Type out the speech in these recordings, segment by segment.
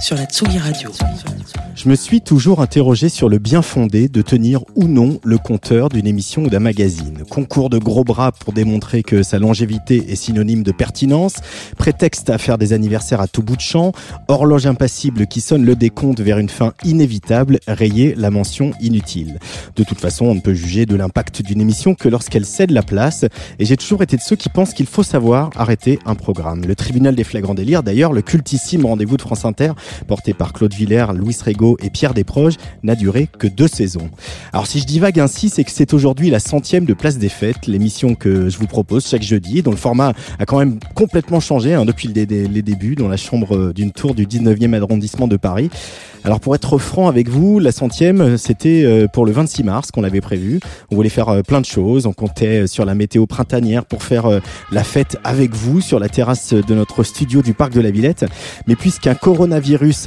sur la Tsugi Radio. Je me suis toujours interrogé sur le bien fondé de tenir ou non le compteur d'une émission ou d'un magazine. Concours de gros bras pour démontrer que sa longévité est synonyme de pertinence, prétexte à faire des anniversaires à tout bout de champ, horloge impassible qui sonne le décompte vers une fin inévitable, rayer la mention inutile. De toute façon, on ne peut juger de l'impact d'une émission que lorsqu'elle cède la place, et j'ai toujours été de ceux qui pensent qu'il faut savoir arrêter un programme. Le tribunal des flagrants délires, d'ailleurs, le cultissime rendez-vous de France Inter, porté par Claude Villers, Louis Rego et Pierre Desproges, n'a duré que deux saisons. Alors si je divague ainsi, c'est que c'est aujourd'hui la centième de Place des Fêtes, l'émission que je vous propose chaque jeudi, dont le format a quand même complètement changé hein, depuis les, les débuts, dans la chambre d'une tour du 19e arrondissement de Paris. Alors pour être franc avec vous, la centième, c'était euh, pour le 26 mars qu'on avait prévu. On voulait faire euh, plein de choses. On comptait euh, sur la météo printanière pour faire la fête avec vous sur la terrasse de notre studio du parc de la Villette. Mais puisqu'un coronavirus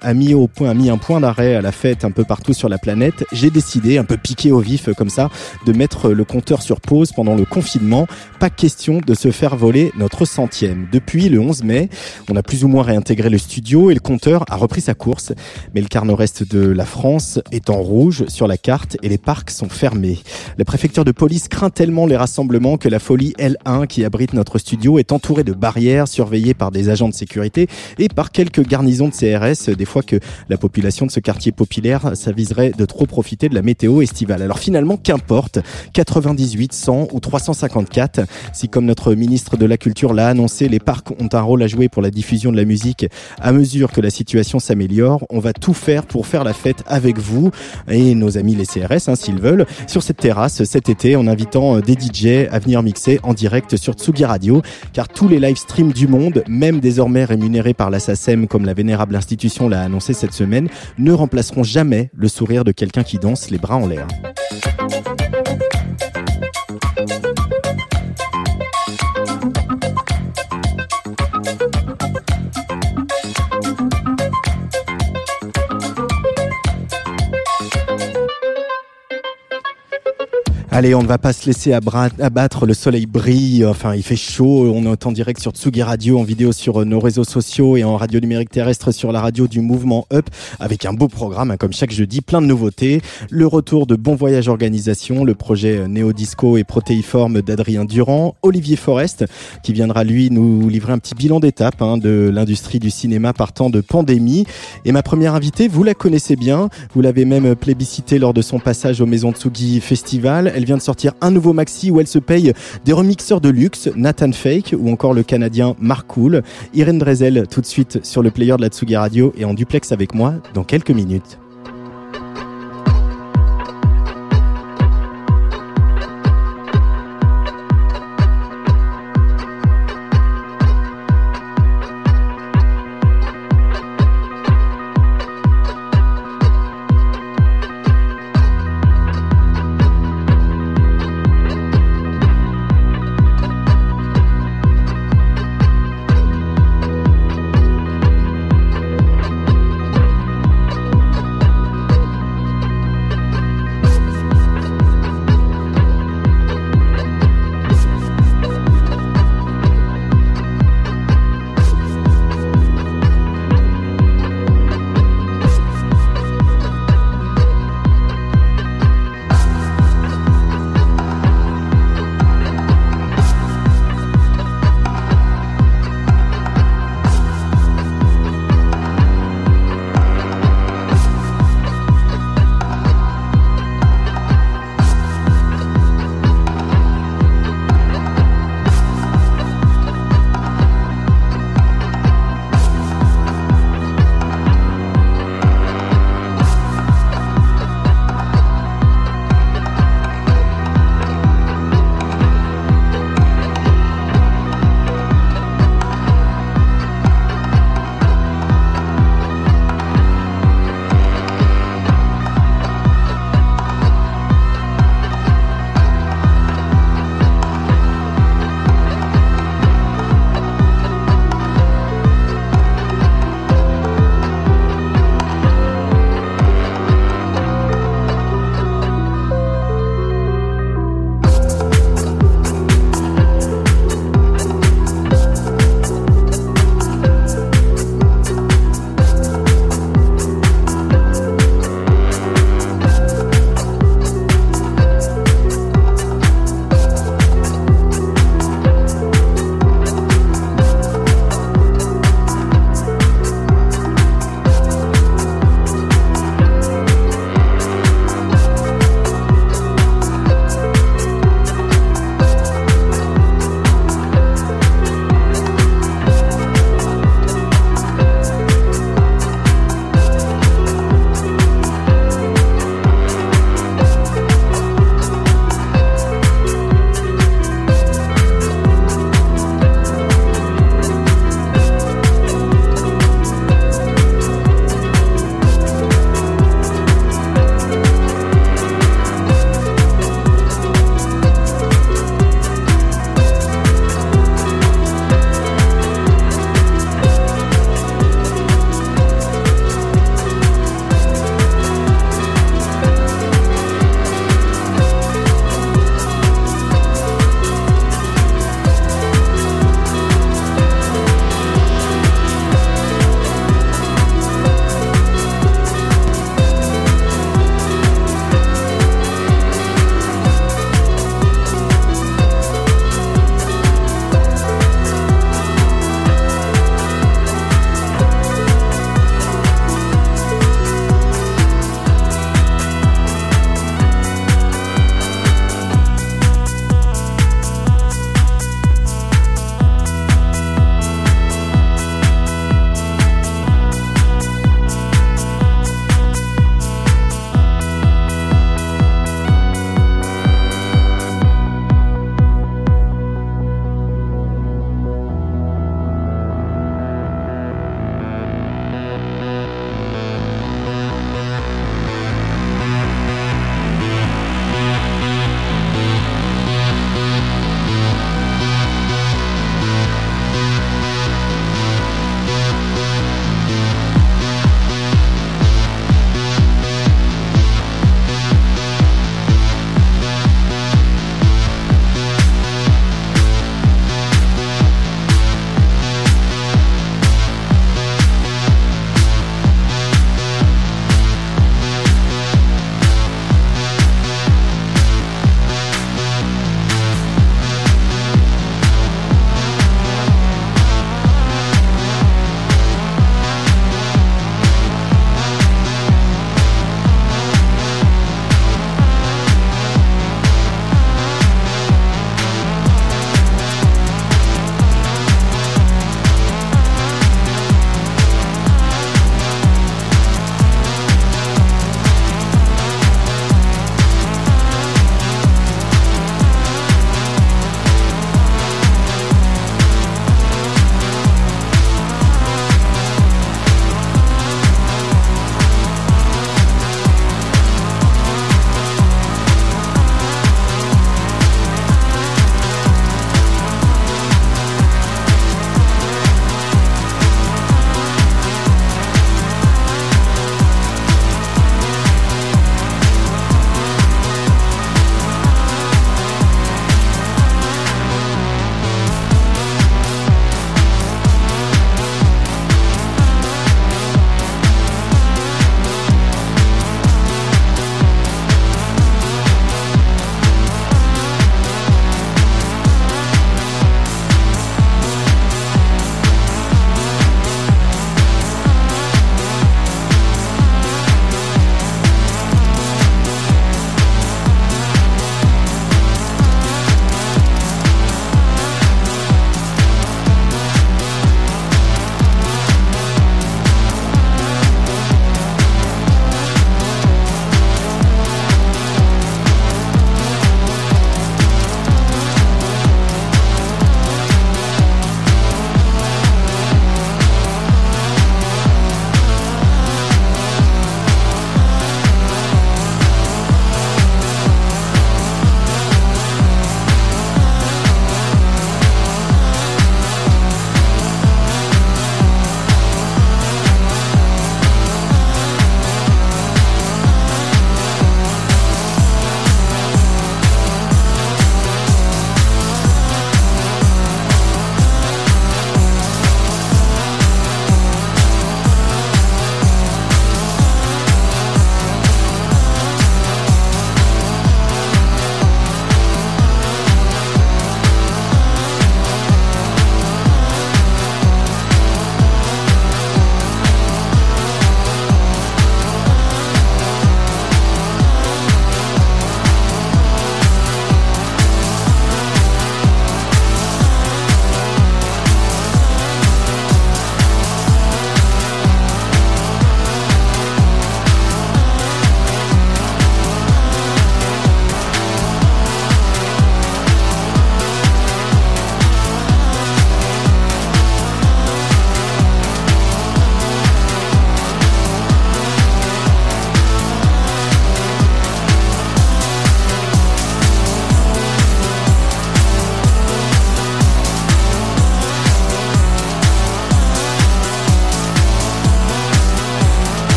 a mis au point, a mis un point d'arrêt à la fête un peu partout sur la planète, j'ai décidé, un peu piqué au vif comme ça, de mettre le compteur sur pause pendant le confinement. Pas question de se faire voler notre centième. Depuis le 11 mai, on a plus ou moins réintégré le studio et le compteur a repris sa course. Mais le quart nord-est de la France est en rouge sur la carte et les parcs sont fermés. La préfecture de police craint tellement les rassemblements que la folie L1 qui abrite notre studio est entourée de barrières surveillées par des agents de sécurité et par quelques garnisons de CRS des fois que la population de ce quartier populaire s'aviserait de trop profiter de la météo estivale. Alors finalement, qu'importe, 98, 100 ou 354, si comme notre ministre de la Culture l'a annoncé, les parcs ont un rôle à jouer pour la diffusion de la musique à mesure que la situation s'améliore, on va tout faire pour faire la fête avec vous et nos amis les CRS, hein, s'ils veulent, sur cette terrasse cet été en invitant euh, des DJ à venir mixer en direct sur Tsugi Radio, car tous les live streams du monde, même désormais rémunérés par la SACEM comme la vénérable institution l'a annoncé cette semaine, ne remplaceront jamais le sourire de quelqu'un qui danse les bras en l'air. Allez, on ne va pas se laisser abattre. Le soleil brille. Enfin, il fait chaud. On est direct sur Tsugi Radio, en vidéo sur nos réseaux sociaux et en radio numérique terrestre sur la radio du mouvement Up avec un beau programme, hein, comme chaque jeudi, plein de nouveautés. Le retour de Bon Voyage Organisation, le projet Néo Disco et Protéiforme d'Adrien Durand, Olivier Forest, qui viendra lui nous livrer un petit bilan d'étape hein, de l'industrie du cinéma partant de pandémie. Et ma première invitée, vous la connaissez bien. Vous l'avez même plébiscité lors de son passage au Maison Tsugi Festival. Vient de sortir un nouveau maxi où elle se paye des remixeurs de luxe, Nathan Fake ou encore le Canadien Mark Cool. Irène Drezel tout de suite sur le player de la Tsugi Radio et en duplex avec moi dans quelques minutes.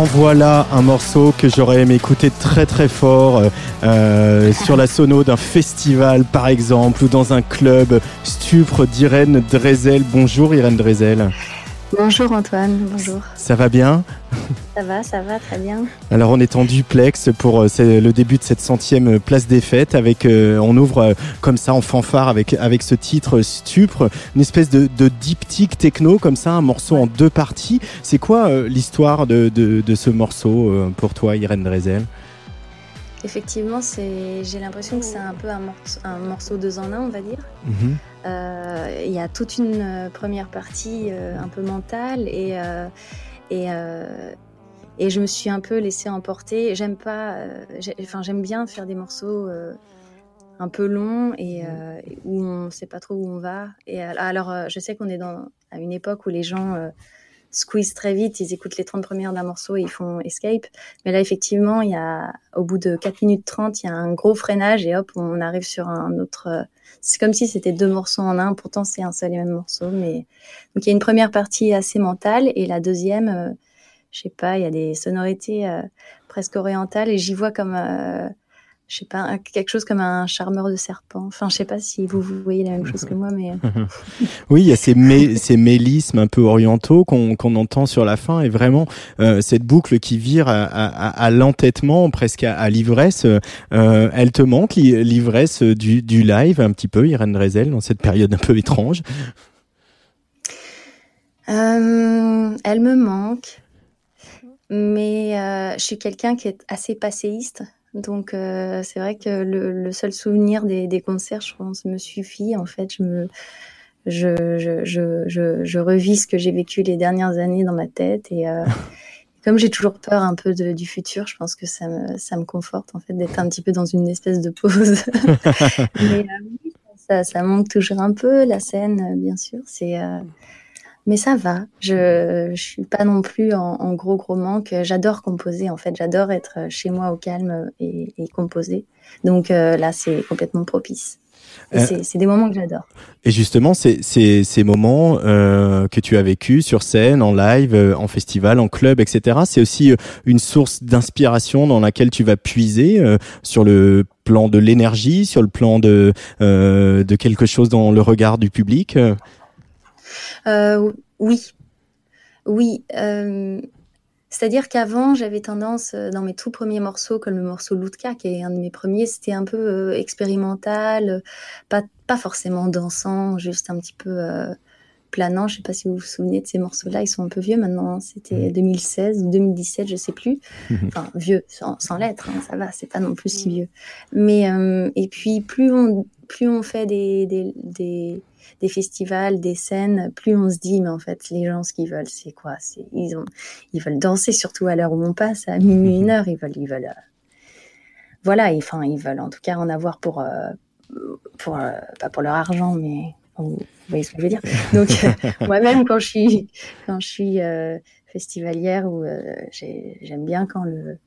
En voilà un morceau que j'aurais aimé écouter très très fort euh, euh, sur la sono d'un festival par exemple ou dans un club. Stupre d'Irène Drezel. Bonjour Irène Drezel. Bonjour Antoine, bonjour. Ça va bien Ça va, ça va, très bien. Alors on est en duplex pour euh, le début de cette centième place des fêtes avec, euh, on ouvre euh, comme ça en fanfare avec, avec ce titre Stupre, une espèce de, de diptyque techno comme ça, un morceau en deux parties. C'est quoi l'histoire de, de, ce morceau pour toi Irène Drezel? Effectivement, j'ai l'impression que c'est un peu un morceau, un morceau deux en un, on va dire. Mhm. Euh, il y a toute une euh, première partie euh, un peu mentale et, et, et je me suis un peu laissée emporter. J'aime pas, enfin j'aime bien faire des morceaux un peu longs et où on ne sait pas trop où on va. Et alors, je sais qu'on est dans à une époque où les gens squeeze très vite, ils écoutent les 30 premières d'un morceau et ils font escape. Mais là, effectivement, il y a, au bout de 4 minutes 30, il y a un gros freinage et hop, on arrive sur un autre. Euh, c'est comme si c'était deux morceaux en un, pourtant c'est un seul et même morceau. Mais donc il y a une première partie assez mentale et la deuxième, euh, je sais pas, il y a des sonorités euh, presque orientales et j'y vois comme je sais pas, quelque chose comme un charmeur de serpent. Enfin, je sais pas si vous, vous voyez la même chose que moi, mais. Euh. oui, il y a ces, ces mélismes un peu orientaux qu'on entend sur la fin et vraiment euh, cette boucle qui vire à, à, à l'entêtement, presque à, l'ivresse. Euh, elle te manque, l'ivresse du, du live, un petit peu, Irène Drezel, dans cette période un peu étrange? Euh, elle me manque, mais je suis quelqu'un qui est assez passéiste. Donc euh, c'est vrai que le, le, seul souvenir des, des, concerts, je pense, me suffit. En fait, je me, je, je, je, je, revis ce que j'ai vécu les dernières années dans ma tête et euh, comme j'ai toujours peur un peu de, du futur, je pense que ça me, ça me conforte en fait d'être un petit peu dans une espèce de pause. Mais euh, ça, ça manque toujours un peu la scène, bien sûr. C'est mais ça va. Je, je suis pas non plus en, gros gros manque. J'adore composer en fait. J'adore être chez moi au calme et, composer. Donc euh, là, c'est complètement propice. Euh, c'est des moments que j'adore. Et justement, c'est ces moments euh, que tu as vécu sur scène, en live, en festival, en club, etc. C'est aussi une source d'inspiration dans laquelle tu vas puiser sur le plan de l'énergie, sur le plan de de quelque chose dans le regard du public. Euh, oui, oui. Euh, c'est-à-dire qu'avant, j'avais tendance, euh, dans mes tout premiers morceaux, comme le morceau Loutka, qui est un de mes premiers, c'était un peu expérimental, pas, pas forcément dansant, juste un petit peu planant. Je sais pas si vous vous souvenez de ces morceaux-là, ils sont un peu vieux maintenant. Hein. C'était 2016 mmh. ou 2017, je sais plus. Enfin, vieux, sans, sans lettres, hein, ça va, c'est pas non plus si mmh. vieux. Mais et puis plus on plus on fait des, des, des des festivals, des scènes, plus on se dit, mais en fait, les gens, ce qu'ils veulent, c'est quoi? C'est ils ont, ils veulent danser, surtout à l'heure où on passe, à minuit, une heure, ils veulent, ils veulent, euh, voilà, enfin, ils veulent en tout cas en avoir pour, euh, pour, euh, pas pour leur argent, mais vous voyez ce que je veux dire. Donc, moi-même, quand je suis, quand je suis festivalière, ou j'aime bien quand le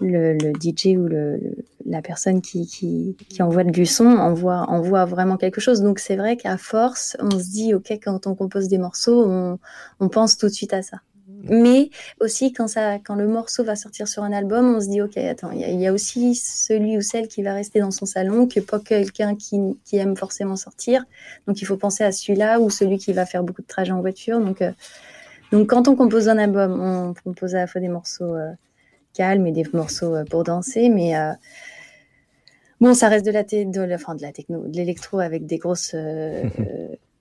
le, DJ ou le, la personne qui, qui, qui, envoie du son envoie, envoie vraiment quelque chose. Donc c'est vrai qu'à force, on se dit, OK, quand on compose des morceaux, on, on pense tout de suite à ça. Mais aussi quand ça, quand le morceau va sortir sur un album, on se dit ok, attends, il y, y, a aussi celui ou celle qui va rester dans son salon, que pas quelqu'un qui, qui, aime forcément sortir. Donc il faut penser à celui-là ou celui qui va faire beaucoup de trajets en voiture. Donc euh, donc quand on compose un album, on compose à la fois des morceaux euh, calme et des morceaux euh, pour danser, mais euh, bon, ça reste de la, de, enfin, de la techno, de l'électro avec des grosses, euh,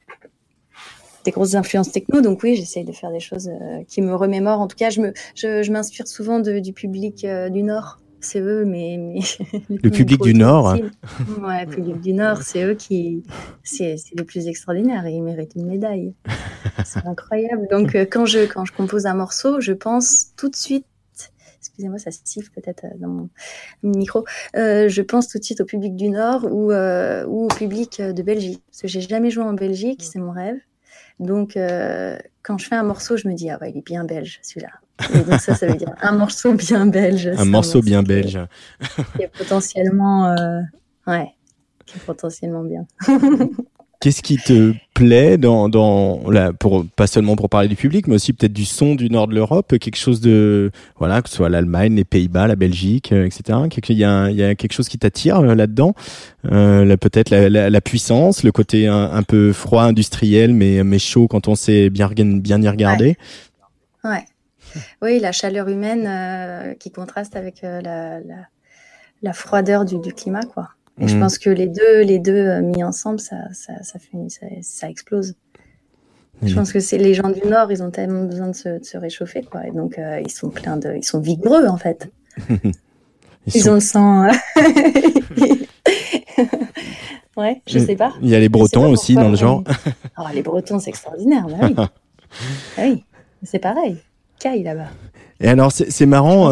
des grosses influences techno. Donc oui, j'essaye de faire des choses qui me remémorent. En tout cas, je me, je, m'inspire souvent du public du Nord. C'est eux, mais, mais le public du Nord. Ouais, le public du Nord, c'est eux qui, c'est les plus extraordinaires et ils méritent une médaille. C'est incroyable. Donc quand je quand je compose un morceau, je pense tout de suite excusez-moi, ça siffle peut-être euh, dans mon micro. Euh, je pense tout de suite au public du Nord ou, euh, ou au public de Belgique. Parce que j'ai jamais joué en Belgique, c'est mon rêve. Donc, quand je fais un morceau, je me dis, ah ouais, il est bien belge, celui-là. Et donc ça, ça veut dire un morceau bien belge. Un morceau bien belge. Qui est potentiellement, ouais, qui est potentiellement bien. Qu'est-ce qui te plaît dans, dans la, pour pas seulement pour parler du public, mais aussi peut-être du son du nord de l'Europe, quelque chose de voilà, que ce soit l'Allemagne, les Pays-Bas, la Belgique, euh, etc. Il y a, il y a quelque chose qui t'attire euh, là-dedans, euh, peut-être la, la, puissance, le côté un, peu froid, industriel, mais mais chaud quand on sait bien bien y regarder? Ouais. Oui, la chaleur humaine euh, qui contraste avec la, la, froideur du, du climat, quoi. Et je mm. pense que les deux, les deux euh, mis ensemble, ça, ça, ça, fait, ça, ça explose. Je pense que c'est les gens du Nord, ils ont tellement besoin de se, de se réchauffer, quoi. Et donc, euh, ils sont pleins de, ils sont vigoureux, en fait. ils, ont le sang. Euh, ouais, je sais pas. Il y a les Bretons aussi dans le genre. oh, les Bretons, c'est extraordinaire, bah oui. ah oui, c'est pareil. Caille là-bas. Et alors, c'est marrant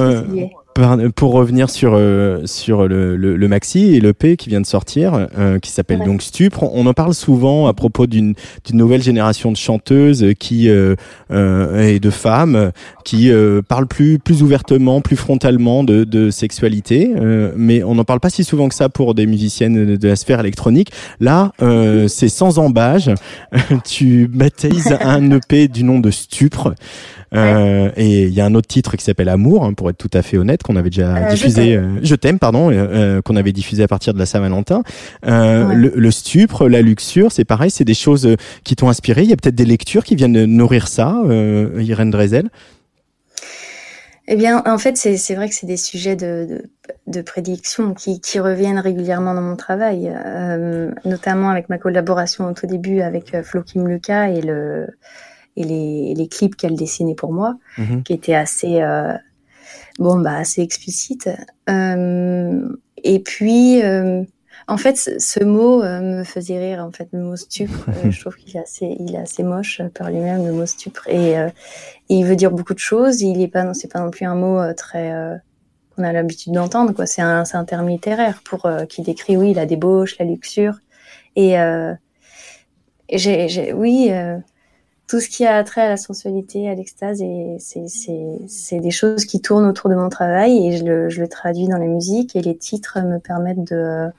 pour revenir sur euh, sur le, le, le, maxi et le P qui vient de sortir, euh, qui s'appelle donc Stupre. On en parle souvent à propos d'une nouvelle génération de chanteuses qui euh, euh et de femmes qui parlent plus plus ouvertement, plus frontalement de, de sexualité. mais on n'en parle pas si souvent que ça pour des musiciennes de la sphère électronique. Là, c'est sans embâge. tu baptises un EP du nom de Stupre. Euh, et il y a un autre titre qui s'appelle Amour, hein, pour être tout à fait honnête, qu'on avait déjà euh, diffusé. Euh, je t'aime, pardon, qu'on avait diffusé à partir de la Saint-Valentin. Le, le, stupre, la luxure, c'est pareil, c'est des choses qui t'ont inspiré. Il y a peut-être des lectures qui viennent nourrir ça, Irène Drezel? Eh bien, en fait, c'est vrai que c'est des sujets de, de, de prédiction qui, qui, reviennent régulièrement dans mon travail, euh, notamment avec ma collaboration au tout début avec Flo Kim Lucas et le et les, les clips qu'elle dessinait pour moi, mhm. qui étaient assez, euh, bon, bah, assez explicites. Euh, et puis, euh, en fait, ce, mot me faisait rire, en fait, le mot stupre. Je trouve qu'il est assez, il est assez moche par lui-même, le mot stupre. Et, et, il veut dire beaucoup de choses. Il est pas, c'est pas non plus un mot très, qu'on a l'habitude d'entendre, quoi. C'est un, c'est un terme littéraire pour, qui décrit, oui, la débauche, la luxure. Et, j'ai, j'ai, oui, tout ce qui a trait à la sensualité, à l'extase, et c'est des choses qui tournent autour de mon travail et je le, je le, traduis dans la musique et les titres me permettent de,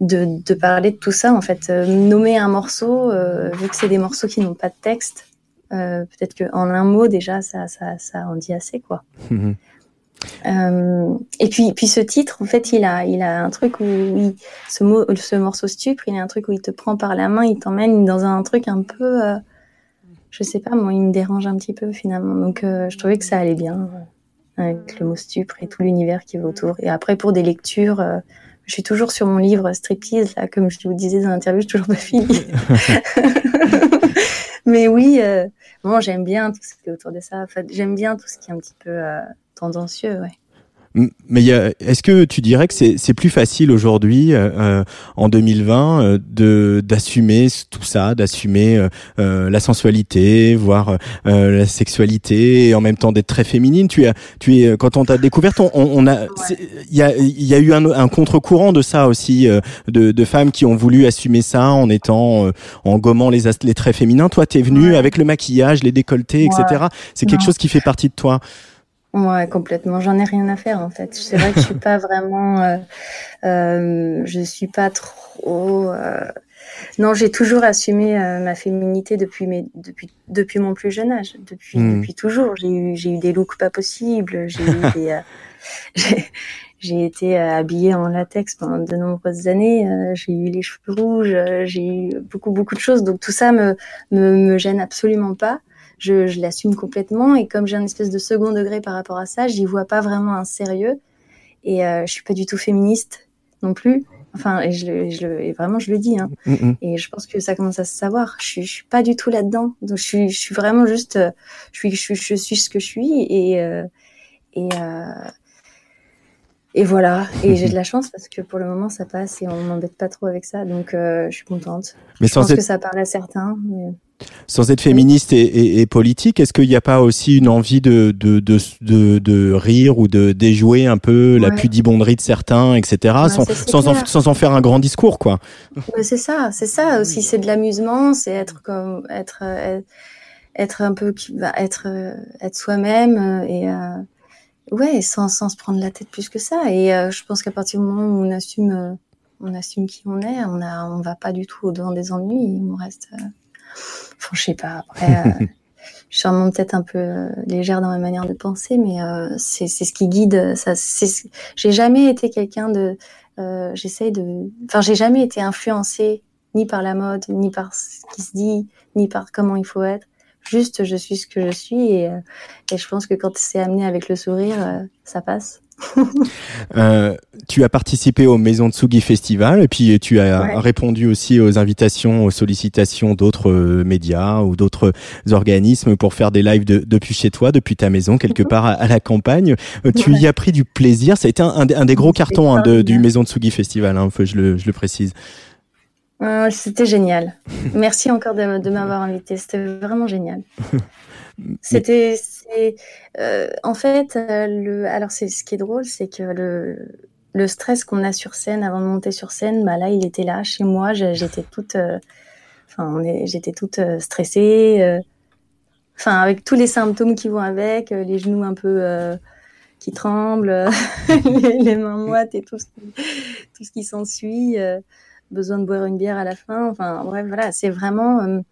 de, de parler de tout ça. En fait, euh, nommer un morceau, euh, vu que c'est des morceaux qui n'ont pas de texte, euh, peut-être qu'en un mot déjà, ça, ça, ça en dit assez, quoi. Mhm. Euh, et puis, puis ce titre, en fait, il a, il a un truc où, il, ce, mot, ce morceau stupre, il a un truc où il te prend par la main, il t'emmène dans un truc un peu, je sais pas, moi, il me dérange un petit peu finalement. Donc, euh, je trouvais que ça allait bien euh, avec le mot stupre et tout l'univers qui va autour. Et après, pour des lectures, euh, je suis toujours sur mon livre Striptease, là, comme je vous disais dans l'interview, je suis toujours pas fini. Mais oui, bon, j'aime bien tout ce qui est autour de ça. En fait, j'aime bien tout ce qui est un petit peu tendancieux, ouais. Mais est-ce que tu dirais que c'est plus facile aujourd'hui, euh, euh en 2020, euh, de d'assumer tout ça, d'assumer euh, euh, la sensualité, voire la sexualité, et en même temps d'être très féminine? Tu as, tu es quand on t'a découverte, on, on, a, il y a, il y a eu un, un contre-courant de ça aussi, de, de, femmes qui ont voulu assumer ça en étant, en gommant les, les traits féminins. Toi, t'es venue avec le maquillage, les décolletés, etc. C'est quelque chose qui fait partie de toi. Ouais, complètement. J'en ai rien à faire en fait. C'est vrai que je suis pas vraiment, euh, euh, je suis pas trop. Euh... Non, j'ai toujours assumé euh, ma féminité depuis mes, depuis depuis mon plus jeune âge, depuis hmm. depuis toujours. J'ai eu j'ai eu des looks pas possibles. J'ai eu des, euh, j'ai été habillée en latex pendant de nombreuses années. j'ai eu les cheveux rouges. j'ai eu beaucoup beaucoup de choses. Donc tout ça me me, me gêne absolument pas je, je l'assume complètement. Et comme j'ai un espèce de second degré par rapport à ça, j'y vois pas vraiment un sérieux. Et euh, je suis pas du tout féministe non plus. Enfin, et, je, je, et vraiment, je le dis. Hein. Mm, mm. Et je pense que ça commence à se savoir. Je suis, je suis pas du tout là-dedans. Donc, je suis, je suis vraiment juste. Euh, je suis, je, je suis ce que je suis. Et, euh, et, euh, et voilà. Et j'ai de la chance parce que pour le moment, ça passe et on m'embête pas trop avec ça. Donc, euh, je suis contente. Mais je pense que ça parle à certains. Mais... Sans être féministe et, et, politique, est-ce qu'il n'y a pas aussi une envie de, de, de, de, de rire ou de déjouer un peu la pudibonderie de certains, etc., sans, sans, en, sans, en, faire un grand discours, quoi C'est ça, c'est ça aussi. C'est de l'amusement, c'est être comme être, être un peu être être soi-même et euh, ouais, sans, sans se prendre la tête plus que ça. Et euh, je pense qu'à partir du moment où on assume euh, on assume qui on est, on a, on va pas du tout au devant des ennuis, on reste. Enfin, je sais pas. Après, je suis sûrement peut-être un peu euh, légère dans ma manière de penser, mais euh, c'est ce qui guide. Ça, j'ai jamais été quelqu'un de. Euh, J'essaye de. Enfin, j'ai jamais été influencée ni par la mode, ni par ce qui se dit, ni par comment il faut être. Juste, je suis ce que je suis et, euh, et je pense que quand c'est amené avec le sourire, ça passe. Euh, tu as participé au Maison Tsugi Festival et puis tu as répondu aussi aux invitations, aux sollicitations d'autres euh, médias ou d'autres organismes pour faire des lives de, depuis chez toi, depuis ta maison, quelque mhm. part à, la campagne. Euh, tu y as pris du plaisir. Ça a été un, des gros cartons hein, de, du Maison Tsugi Festival, hein, je, le, je le précise. C'était génial. Merci encore de, de m'avoir invité. C'était vraiment génial. C'était, euh, en fait, euh, le, alors c'est ce qui est drôle, c'est que le, le stress qu'on a sur scène avant de monter sur scène, bah là, il était là chez moi. J'étais toute, euh, enfin, j'étais toute euh, stressée, enfin, avec tous les symptômes qui vont avec, les genoux un peu qui tremblent, les, mains moites et tout ce qui, qui s'ensuit. besoin de boire une bière à la fin. Enfin, bref, voilà, c'est vraiment,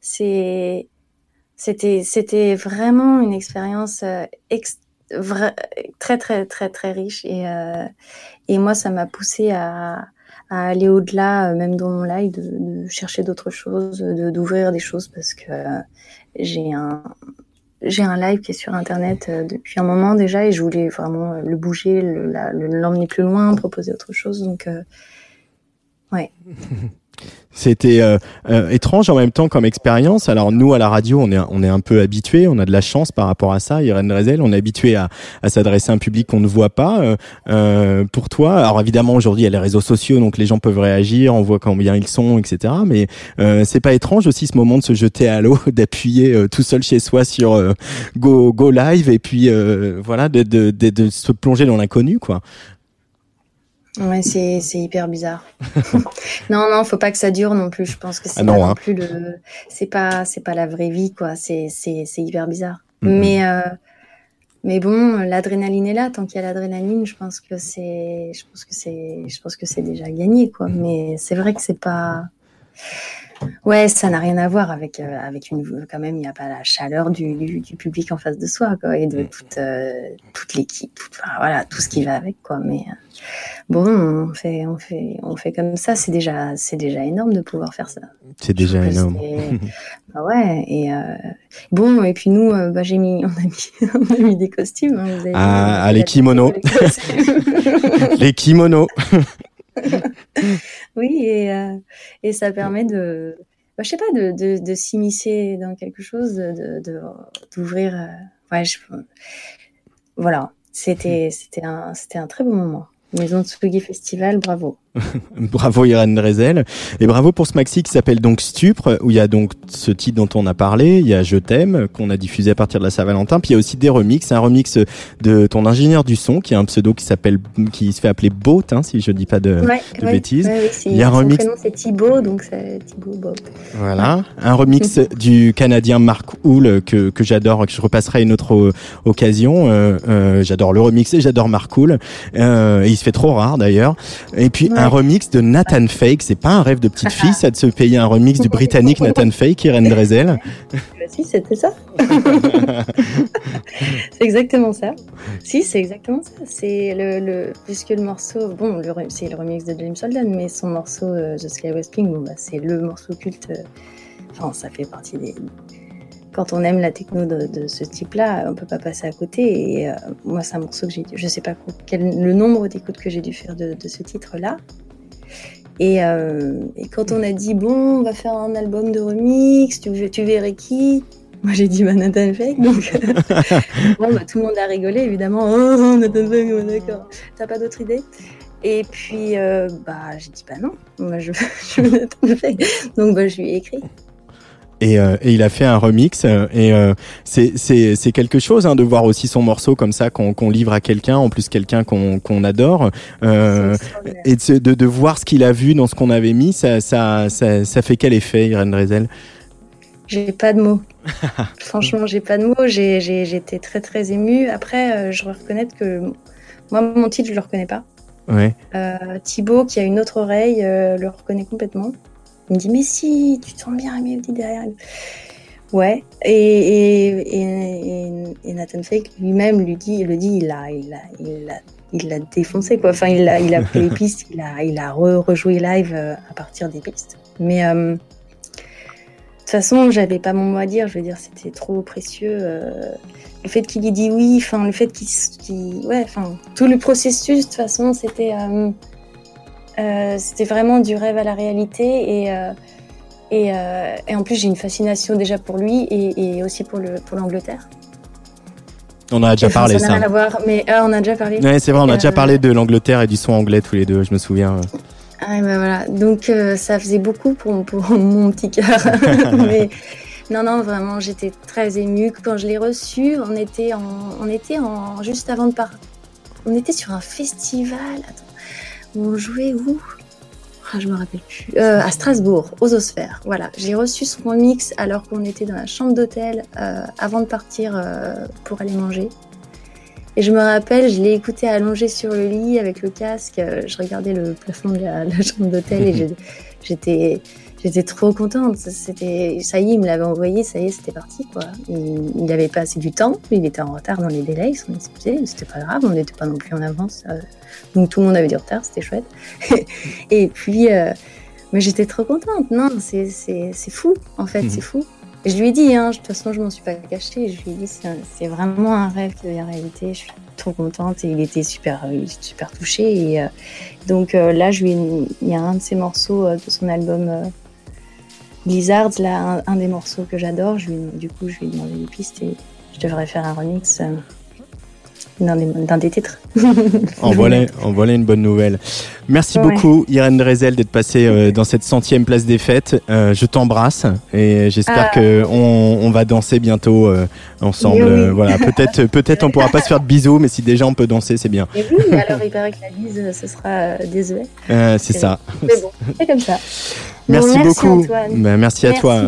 c'est c'était, c'était vraiment une expérience euh, très, très, très, très riche. Et, euh, et moi, ça m'a poussé à, aller au-delà, euh, même dans mon live, de, chercher d'autres choses, d'ouvrir des choses parce que j'ai un, j'ai un live qui est sur internet depuis un moment déjà et je voulais vraiment le bouger, l'emmener plus loin, proposer autre chose. Donc, ouais. C'était euh, euh, étrange en même temps comme expérience. Alors nous à la radio, on est on est un peu habitué, on a de la chance par rapport à ça. Irène Drezel, on est habitué à, à s'adresser à un public qu'on ne voit pas. Euh, euh, pour toi, alors évidemment aujourd'hui il y a les réseaux sociaux, donc les gens peuvent réagir, on voit combien ils sont, etc. Mais c'est pas étrange aussi ce moment de se jeter à l'eau, d'appuyer tout seul chez soi sur go go live et puis voilà de, de, de, de se plonger dans l'inconnu quoi. Ouais, c'est, c'est hyper bizarre. non, non, faut pas que ça dure non plus. Je pense que c'est ah pas non, hein. plus le, c'est pas, c'est pas la vraie vie, quoi. C'est, c'est, c'est hyper bizarre. Mais, euh, mais bon, l'adrénaline est là. Tant qu'il y a l'adrénaline, je pense que c'est, je pense que c'est, je pense que c'est déjà gagné, quoi. Mais c'est vrai que c'est pas, Ouais, ça n'a rien à voir avec euh, avec une quand même il n'y a pas la chaleur du, du, public en face de soi quoi et de mm. toute euh, toute l'équipe, enfin, voilà tout ce qui va avec quoi. Mais euh, bon, on fait on fait on fait comme ça, c'est déjà déjà énorme de pouvoir faire ça. C'est déjà énorme. bah ouais et bon et puis nous bah, j'ai mis on a mis on a mis des costumes. Hein, avez ah, les kimonos. les kimonos. Oui, et, euh, et ça permet de, bah, je sais pas, de, de, de s'immiscer dans quelque chose, de, d'ouvrir. De, euh, ouais, je, voilà, c'était, c'était un, c'était un très beau moment. Maison Tsugi Festival, bravo. bravo Irène Drezel. Et bravo pour ce maxi qui s'appelle donc Stupre, où il y a donc ce titre dont on a parlé, il y a Je t'aime, qu'on a diffusé à partir de la Saint-Valentin, puis il y a aussi des remixes, un remix de ton ingénieur du son, qui a un pseudo qui s'appelle, qui se fait appeler Boat, hein, si je dis pas de, de bêtises. il y a un remix. Son prénom c'est Thibaut, donc c'est Thibaut Boat. Voilà. Un remix du Canadien Mark Hull, que, que j'adore, que je repasserai une autre occasion. Euh, euh, j'adore le remix et j'adore Mark Hull. Euh, et il se fait trop rare d'ailleurs. Et puis, un remix de Nathan Fake. C'est pas un rêve de petite fille, ça de se payer un remix du britannique Nathan Fake, Irene Drezel. Bah si, c'était ça. c'est exactement ça. Si, c'est exactement ça. C'est le, le, puisque le morceau, bon, c'est le remix de James Holden, mais son morceau euh, The Sky West King, bon, bah, c'est le morceau culte. Euh, enfin, ça fait partie des, quand on aime la techno de, ce type-là, on peut pas passer à côté. Et euh, moi, c'est un morceau que j'ai, je sais pas quel le nombre d'écoutes que j'ai dû faire de, ce titre-là. Euh, et, quand on a dit bon, on va faire un album de remix, tu, tu verrais qui? Moi, j'ai dit bah, Nathan Fake. Donc bon, bah, tout le monde a rigolé évidemment. Oh, Nathan Fake, d'accord. T'as pas d'autre idée? Et puis, euh, bah, j'ai dit, bah non, moi je, je veux Nathan Fake. Donc, bah, je lui ai écrit. Et, euh, et, il a fait un remix euh, et euh, c'est quelque chose hein, de voir aussi son morceau comme ça qu'on livre à quelqu'un en plus quelqu'un qu'on qu'on adore euh, et de, de, de, voir ce qu'il a vu dans ce qu'on avait mis ça, ça, ça, ça fait quel effet Irène Drezel? J'ai pas de mots. Franchement, j'ai pas de mots. J'ai été très très émue. Après, je dois reconnaître que moi, mon titre, je le reconnais pas. Ouais. Thibaut, qui a une autre oreille, le reconnaît complètement. Il me dit, mais si, tu te sens bien, dit derrière. Ouais, et, Nathan Fake lui-même lui dit, le dit, il a, il a, il a, il l'a défoncé quoi. Enfin, il a, il a pris les pistes, il a, il a rejoué live euh, à partir des pistes. Mais euh, de toute façon, j'avais pas mon mot à dire. Je veux dire, c'était trop précieux. Euh, le fait qu'il ait dit oui, enfin, le fait qu'il, ouais, enfin, tout le processus, de toute façon, c'était, c'était vraiment du rêve à la réalité et et, euh, et, en plus, j'ai une fascination déjà pour lui et, et aussi pour le pour l'Angleterre. On en a déjà parlé, ça. ça. Rien à voir, mais euh, on a déjà parlé. Ouais, c'est vrai, on a déjà euh, parlé de l'Angleterre et du son anglais tous les deux, je me souviens. Ah, ben voilà. Donc, euh, ça faisait beaucoup pour, pour mon petit cœur. mais non, non, vraiment, j'étais très émue. Quand je l'ai reçu, on était, en, on était en, juste avant de partir. On était sur un festival. Attends, on jouait où ah, je me rappelle plus. Euh, à Strasbourg, aux Osphères. Voilà, j'ai reçu son remix alors qu'on était dans la chambre d'hôtel euh, avant de partir euh, pour aller manger. Et je me rappelle, je l'ai écouté allongé sur le lit avec le casque. je regardais le plafond de la, chambre d'hôtel et j'étais J'étais trop contente. C'était, ça y est, il me l'avait envoyé, ça y est, c'était parti, quoi. il avait pas assez du temps, il était en retard dans les délais, il s'en excusait, c'était pas grave, on n'était pas non plus en avance. Euh. donc tout le monde avait du retard, c'était chouette. et puis, euh, mais j'étais trop contente. Non, c'est, fou, en fait, c'est mhm. fou. je lui ai dit, hein, de toute façon, je m'en suis pas cachée. Je lui ai dit, c'est, vraiment un rêve qui devient réalité. Je suis trop contente et il était super, super touché. Et euh, donc là, je lui il y a un de ses morceaux de son album Blizzard, là, un, des morceaux que j'adore, du coup, je lui ai demandé des pistes et je devrais faire un remix euh, d'un des, titres. en, voilà, en voilà une bonne nouvelle. Merci beaucoup, Irène Drezel, d'être passée euh, dans cette centième place des fêtes. Euh, je t'embrasse et j'espère qu'on ah. que on, va danser bientôt ensemble. voilà, peut-être, peut-être on pourra pas se faire de bisous, mais si déjà on peut danser, c'est bien. Et oui, alors il paraît que la bise, ce sera désolé. c'est ça. Mais bon, c'est comme ça. Merci, beaucoup. Ben, merci à toi.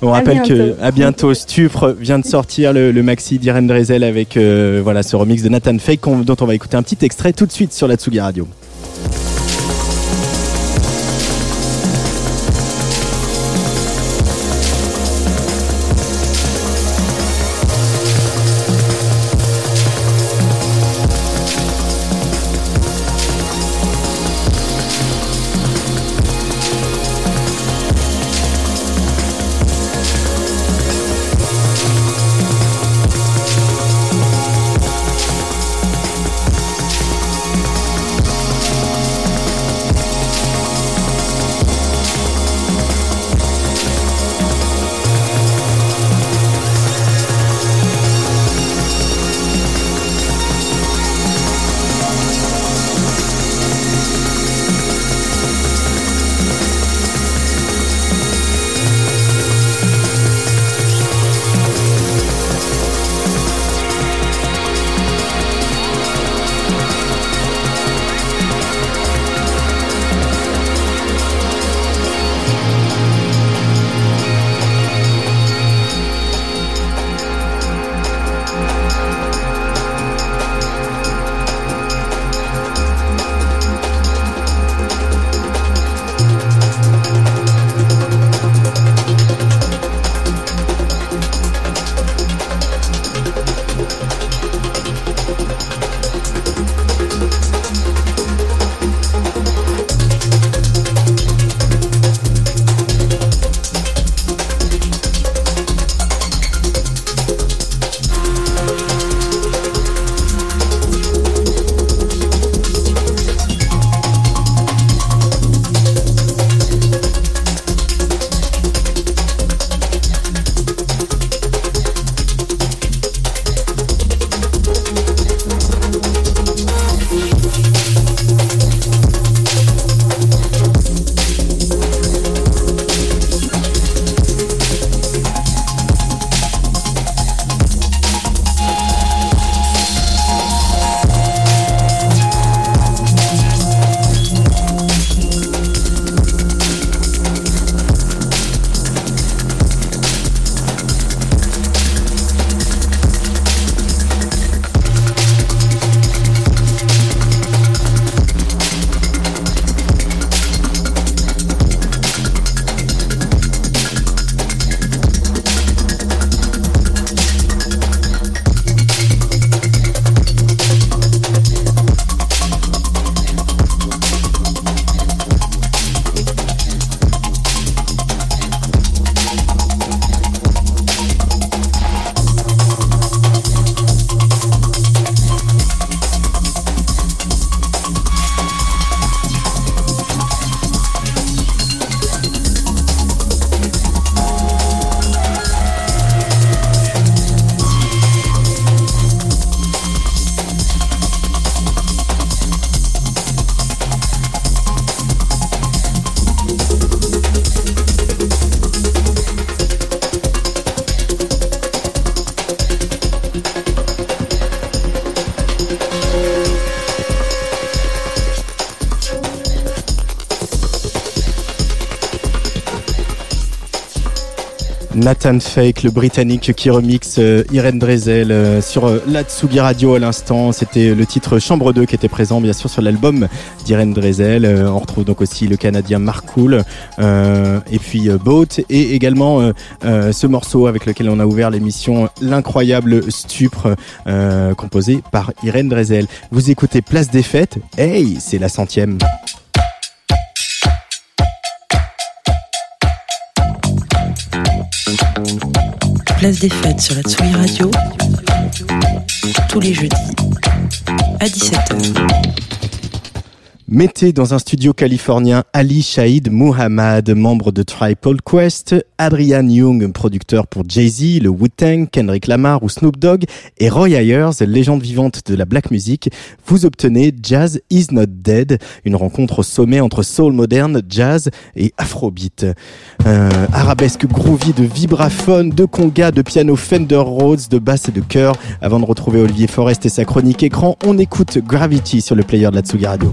On rappelle que à bientôt, Stupre vient de sortir le, maxi d'Irene Drezel avec euh, voilà ce remix de Nathan Fake dont on va écouter un petit extrait tout de suite sur la Tsugi Radio. Nathan Fake, le britannique qui remixe euh, Irene Drezel euh, sur euh, la Tsugi Radio à l'instant. C'était le titre Chambre 2 qui était présent bien sûr sur l'album d'Irene Drezel. on retrouve donc aussi le Canadien Mark Cool et puis Boat et également ce morceau avec lequel on a ouvert l'émission L'incroyable Stupre composé par Irene Drezel. Vous écoutez Place des Fêtes. Hey, c'est la centième. Place des Fêtes sur la Tsugi Radio, tous les jeudis à 17h. Mettez dans un studio californien Ali Shahid Muhammad, membre de Triple Quest, Adrian Young, producteur pour Jay-Z, le Wu-Tang, Kendrick Lamar ou Snoop Dogg, et Roy Ayers, légende vivante de la black music, vous obtenez Jazz Is Not Dead, une rencontre au sommet entre soul moderne, jazz et afrobeat. Euh, arabesque groovy de vibraphone, de conga, de piano Fender Rhodes, de basse et de chœur. Avant de retrouver Olivier Forest et sa chronique écran, on écoute Gravity sur le player de la Tsugi Radio.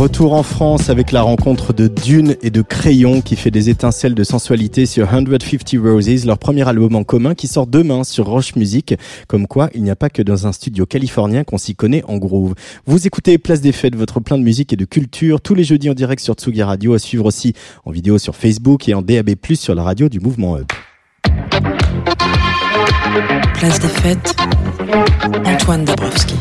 Retour en France avec la rencontre de Dune et de Crayon qui fait des étincelles de sensualité sur 150 Roses, leur premier album en commun qui sort demain sur Roche Music. Comme quoi, il n'y a pas que dans un studio californien qu'on s'y connaît en groove. Vous écoutez Place des Fêtes, votre plein de musique et de culture, tous les jeudis en direct sur Tsugi Radio, à suivre aussi en vidéo sur Facebook et en DAB+, sur la radio du Mouvement Up. Place des fêtes, Antoine Dabrowski.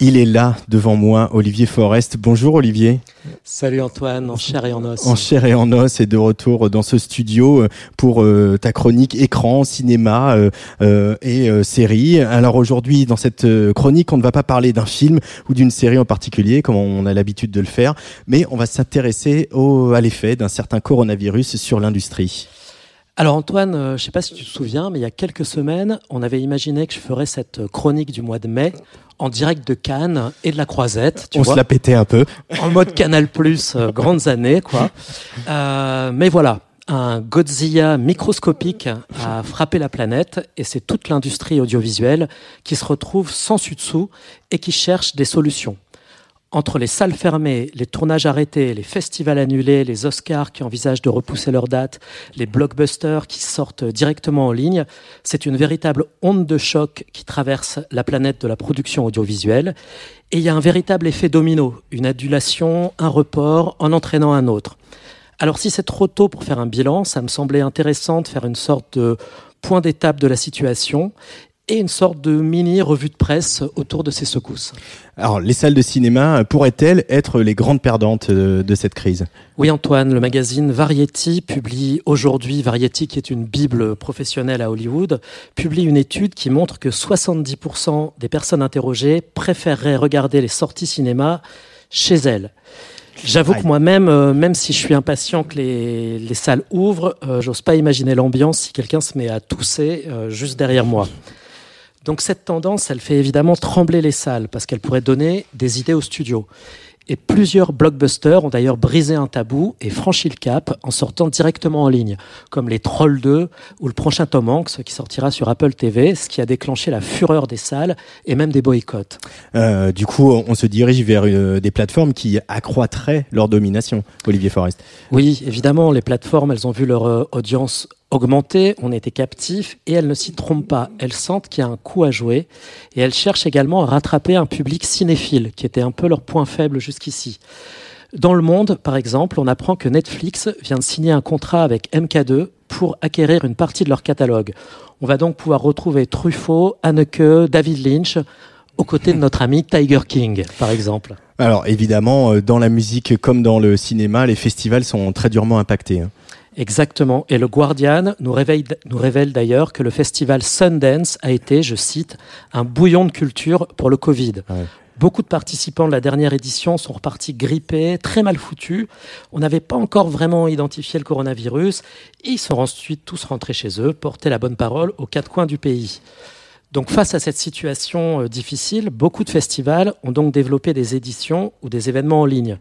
Il est là devant moi, Olivier Forest. Bonjour Olivier. Salut Antoine, en chair et en os. En chair et en os et de retour dans ce studio euh, pour euh, ta chronique écran, cinéma euh, et euh, série. Alors aujourd'hui, dans cette chronique, on ne va pas parler d'un film ou d'une série en particulier, comme on a l'habitude de le faire, mais on va s'intéresser à l'effet d'un certain coronavirus sur l'industrie. Alors Antoine, je ne sais pas si tu te souviens, mais il y a quelques semaines, on avait imaginé que je ferais cette chronique du mois de mai en direct de Cannes et de la Croisette, tu on vois, se l'a pété un peu. en mode Canal Plus, euh, grandes années, quoi. Euh, mais voilà, un Godzilla microscopique a frappé la planète et c'est toute l'industrie audiovisuelle qui se retrouve sans dessus et qui cherche des solutions. Entre les salles fermées, les tournages arrêtés, les festivals annulés, les Oscars qui envisagent de repousser leurs dates, les blockbusters qui sortent directement en ligne, c'est une véritable onde de choc qui traverse la planète de la production audiovisuelle. Et il y a un véritable effet domino, une adulation, un report en entraînant un autre. Alors si c'est trop tôt pour faire un bilan, ça me semblait intéressant de faire une sorte de point d'étape de la situation et une sorte de mini revue de presse autour de ces secousses. Alors, les salles de cinéma pourraient-elles être les grandes perdantes de, de cette crise? Oui Antoine, le magazine Variety publie aujourd'hui, Variety qui est une bible professionnelle à Hollywood, publie une étude qui montre que 70% des personnes interrogées préféreraient regarder les sorties cinéma chez elles. J'avoue que moi-même, euh, même si je suis impatient que les, les salles ouvrent, euh, j'ose pas imaginer l'ambiance si quelqu'un se met à tousser euh, juste derrière moi. Donc cette tendance, elle fait évidemment trembler les salles parce qu'elle pourrait donner des idées aux studios. Et plusieurs blockbusters ont d'ailleurs brisé un tabou et franchi le cap en sortant directement en ligne, comme Les Trolls 2 ou le prochain Tom Hanks qui sortira sur Apple TV, ce qui a déclenché la fureur des salles et même des boycotts. Euh, du coup, on se dirige vers euh, des plateformes qui accroîtraient leur domination. Olivier Forest. Oui, évidemment, les plateformes, elles ont vu leur euh, audience augmenter, on était captifs et elles ne s'y trompent pas. Elles sentent qu'il y a un coup à jouer et elles cherchent également à rattraper un public cinéphile qui était un peu leur point faible jusqu'ici. Dans le monde, par exemple, on apprend que Netflix vient de signer un contrat avec MK2 pour acquérir une partie de leur catalogue. On va donc pouvoir retrouver Truffaut, Haneke, David Lynch aux côtés de notre ami Tiger King, par exemple. Alors évidemment, euh, dans la musique comme dans le cinéma, les festivals sont très durement impactés. Exactement. Et le Guardian nous révèle, nous révèle d'ailleurs que le festival Sundance a été, je cite, un bouillon de culture pour le Covid. Ouais. Beaucoup de participants de la dernière édition sont repartis grippés, très mal foutus. On n'avait pas encore vraiment identifié le coronavirus. Et ils sont ensuite tous rentrés chez eux, porter la bonne parole aux quatre coins du pays. Donc face à cette situation euh, difficile, beaucoup de festivals ont donc développé des éditions ou des événements en ligne.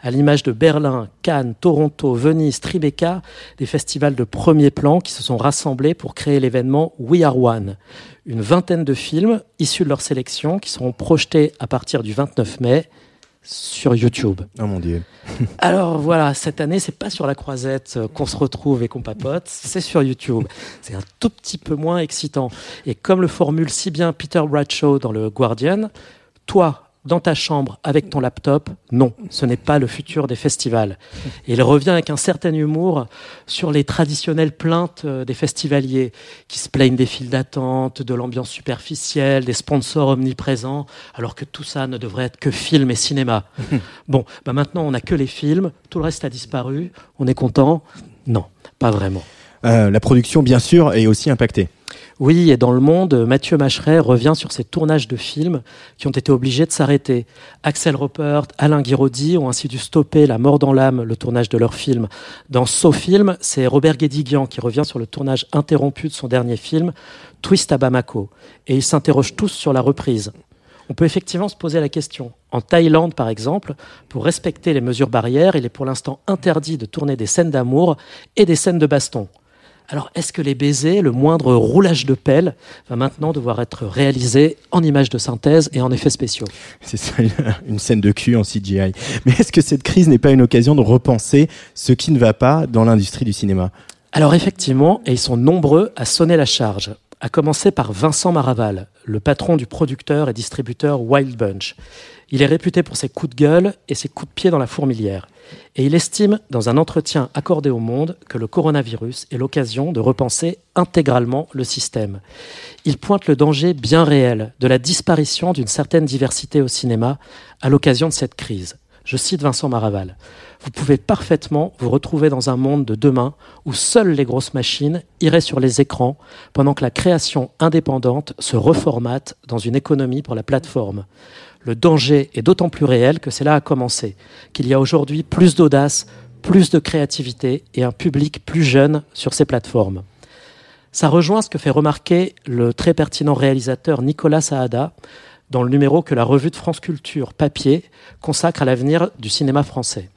À l'image de Berlin, Cannes, Toronto, Venise, Tribeca, des festivals de premier plan qui se sont rassemblés pour créer l'événement We Are One. Une vingtaine de films issus de leur sélection qui seront projetés à partir du 29 mai sur YouTube. Oh mon dieu. Alors voilà, cette année, c'est pas sur la croisette euh, qu'on se retrouve et qu'on papote, c'est sur YouTube. C'est un tout petit peu moins excitant. Et comme le formule si bien Peter Bradshaw dans le Guardian, toi, dans ta chambre avec ton laptop, non, ce n'est pas le futur des festivals. Et il revient avec un certain humour sur les traditionnelles plaintes euh, des festivaliers qui se plaignent des files d'attente, de l'ambiance superficielle, des sponsors omniprésents, alors que tout ça ne devrait être que film et cinéma. bon, bah maintenant on n'a que les films, tout le reste a disparu, on est content? Non, pas vraiment. Euh, la production, bien sûr, est aussi impactée. Oui, et dans le monde, Mathieu Macheret revient sur ces tournages de films qui ont été obligés de s'arrêter. Axel Ruppert, Alain Guiraudy ont ainsi dû stopper La mort dans l'âme, le tournage de leur film. Dans SoFilm, c'est Robert Guédiguian qui revient sur le tournage interrompu de son dernier film, Twist à Bamako. Et ils s'interrogent tous sur la reprise. On peut effectivement se poser la question. En Thaïlande, par exemple, pour respecter les mesures barrières, il est pour l'instant interdit de tourner des scènes d'amour et des scènes de baston. Alors, est-ce que les baisers, le moindre roulage de pelle, va maintenant devoir être réalisé en images de synthèse et en effets spéciaux? C'est ça, une scène de cul en CGI. Mais est-ce que cette crise n'est pas une occasion de repenser ce qui ne va pas dans l'industrie du cinéma? Alors effectivement, et ils sont nombreux à sonner la charge, à commencer par Vincent Maraval, le patron du producteur et distributeur Wild Bunch. Il est réputé pour ses coups de gueule et ses coups de pied dans la fourmilière. Et il estime, dans un entretien accordé au Monde, que le coronavirus est l'occasion de repenser intégralement le système. Il pointe le danger bien réel de la disparition d'une certaine diversité au cinéma à l'occasion de cette crise. Je cite Vincent Maraval. Vous pouvez parfaitement vous retrouver dans un monde de demain où seules les grosses machines iraient sur les écrans pendant que la création indépendante se reformate dans une économie pour la plateforme. Le danger est d'autant plus réel que c'est là à commencer, qu'il y a aujourd'hui plus d'audace, plus de créativité et un public plus jeune sur ces plateformes. Ça rejoint ce que fait remarquer le très pertinent réalisateur Nicolas Saada dans le numéro que la revue de France Culture Papier consacre à l'avenir du cinéma français.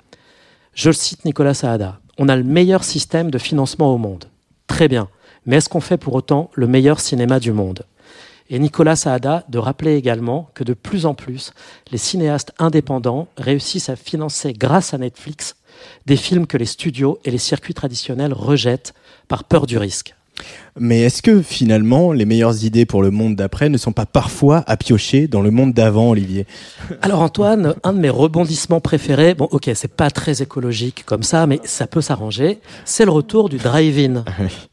Je cite Nicolas Saada. On a le meilleur système de financement au monde. Très bien. Mais est-ce qu'on fait pour autant le meilleur cinéma du monde? Et Nicolas Saada de rappeler également que de plus en plus, les cinéastes indépendants réussissent à financer grâce à Netflix des films que les studios et les circuits traditionnels rejettent par peur du risque. Mais est-ce que finalement, les meilleures idées pour le monde d'après ne sont pas parfois à piocher dans le monde d'avant, Olivier? Alors Antoine, un de mes rebondissements préférés, bon ok, c'est pas très écologique comme ça, mais ça peut s'arranger, c'est le retour du drive-in.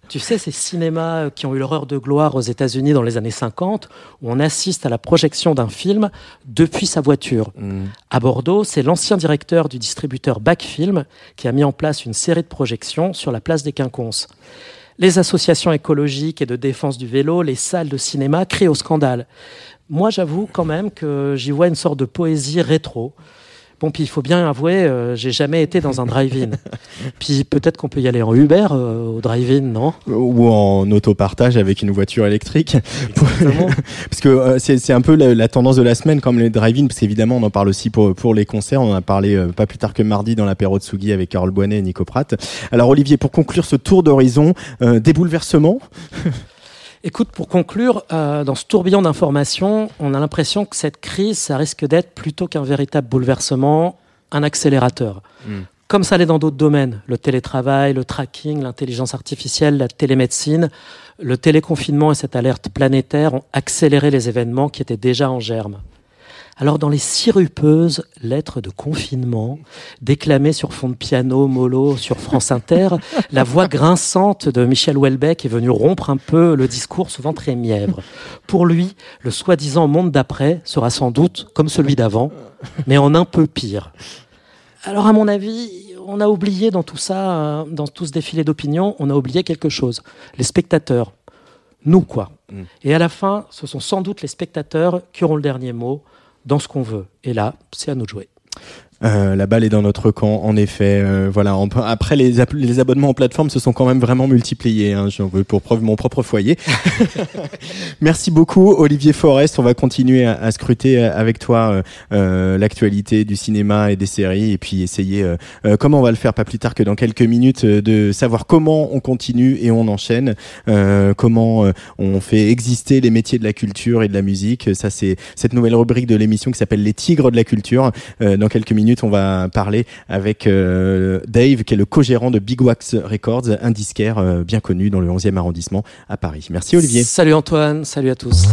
Tu sais, ces cinémas qui ont eu l'horreur de gloire aux États-Unis dans les années 50, où on assiste à la projection d'un film depuis sa voiture. À Bordeaux, c'est l'ancien directeur du distributeur Backfilm qui a mis en place une série de projections sur la place des Quinconces. Les associations écologiques et de défense du vélo, les salles de cinéma crient au scandale. Moi, j'avoue quand même que j'y vois une sorte de poésie rétro. Bon, puis il faut bien avouer, euh, j'ai jamais été dans un drive-in. puis peut-être qu'on peut y aller en Uber euh, au drive-in, non? Ou en autopartage avec une voiture électrique. Parce que euh, c'est un peu la, la tendance de la semaine, comme les drive-in, parce qu'évidemment, on en parle aussi pour, pour les concerts. On en a parlé euh, pas plus tard que mardi dans l'apéro de Sugi avec Carole Boinet et Nico Pratt. Alors, Olivier, pour conclure ce tour d'horizon, euh, des bouleversements? Écoute, pour conclure, euh, dans ce tourbillon d'informations, on a l'impression que cette crise, ça risque d'être plutôt qu'un véritable bouleversement, un accélérateur. Mm. Comme ça l'est dans d'autres domaines, le télétravail, le tracking, l'intelligence artificielle, la télémédecine, le téléconfinement et cette alerte planétaire ont accéléré les événements qui étaient déjà en germe. Alors dans les sirupeuses lettres de confinement, déclamées sur fond de piano mollo sur France Inter, la voix grinçante de Michel Houellebecq est venue rompre un peu le discours souvent très mièvre. Pour lui, le soi-disant monde d'après sera sans doute comme celui d'avant, mais en un peu pire. Alors à mon avis, on a oublié dans tout ça, euh, dans tout ce défilé d'opinion, on a oublié quelque chose. Les spectateurs. Nous, quoi. Mm. Et à la fin, ce sont sans doute les spectateurs qui auront le dernier mot dans ce qu'on veut. Et là, c'est à nous de jouer. Euh, la balle est dans notre camp, en effet. Euh, voilà. On peut- après, les, abonnements en plateforme se sont quand même vraiment multipliés. Hein, J'en veux pour preuve mon propre foyer. Merci beaucoup, Olivier Forest. On va continuer à, à scruter euh, avec toi euh, euh, l'actualité du cinéma et des séries, et puis essayer, comment on va le faire pas plus tard que dans quelques minutes, de savoir comment on continue et on enchaîne, euh, comment on fait exister les métiers de la culture et de la musique. Ça, c'est cette nouvelle rubrique de l'émission qui s'appelle Les Tigres de la culture. Euh, dans quelques minutes, on va parler avec euh, Dave, qui est le co-gérant de Big Wax Records, un disquaire euh, bien connu dans le 11e arrondissement à Paris. Merci Olivier. Salut Antoine, salut à tous.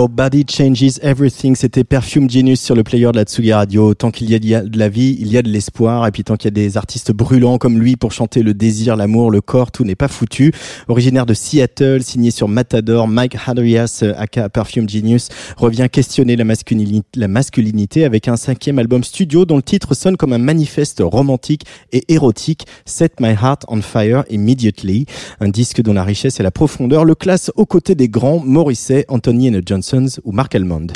Your Body Changes Everything, c'était Perfume Genius sur le player de la Tsugi Radio. Tant qu'il y a de la vie, il y a de l'espoir. Et puis tant qu'il y a des artistes brûlants comme lui pour chanter le désir, l'amour, le corps, tout n'est pas foutu. Originaire de Seattle, signé sur Matador, Mike Hadrias, aka Perfume Genius, revient questionner la masculinité, avec un cinquième album studio dont le titre sonne comme un manifeste romantique et érotique, Set My Heart on Fire Immediately. Un disque dont la richesse et la profondeur le classe aux côtés des grands Morrissey, Anthony and the Ou Mark Almond.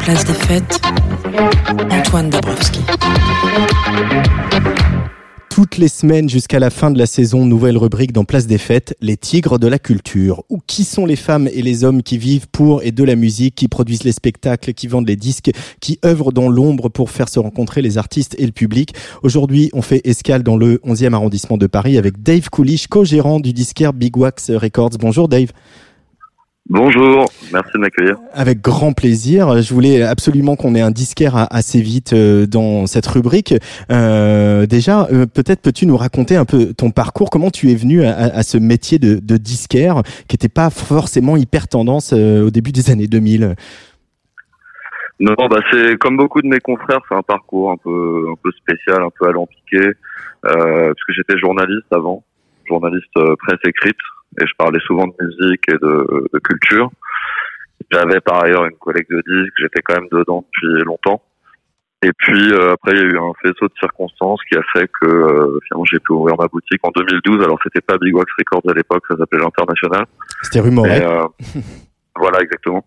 Place des fêtes, Antoine Dabrowski. Toutes les semaines jusqu'à la fin de la saison, nouvelle rubrique dans Place des Fêtes, les tigres de la culture. Ou qui sont les femmes et les hommes qui vivent pour et de la musique, qui produisent les spectacles, qui vendent les disques, qui œuvrent dans l'ombre pour faire se rencontrer les artistes et le public. Aujourd'hui, on fait escale dans le 11e arrondissement de Paris avec Dave Coolish, co-gérant du disquaire Big Wax Records. Bonjour Dave. Bonjour, merci de m'accueillir. Avec grand plaisir. Je voulais absolument qu'on ait un disquaire assez vite euh, dans cette rubrique. Euh, déjà, euh, peut-être peux-tu nous raconter un peu ton parcours, comment tu es venu à, à ce métier de, de disquaire qui n'était pas forcément hyper tendance au début des années 2000 Non, bah c'est comme beaucoup de mes confrères, c'est un parcours un peu un peu spécial, un peu alambiqué, euh, parce que j'étais journaliste avant, journaliste presse écrite, et je parlais souvent de musique et de, de culture. J'avais par ailleurs une collecte de disques, j'étais quand même dedans depuis longtemps. Et puis euh, après, il y a eu un faisceau de circonstances qui a fait que euh, finalement j'ai pu ouvrir ma boutique en 2012. Alors c'était pas Big Wax Records à l'époque, ça s'appelait l'International. C'était rue Moret. Euh, voilà, exactement.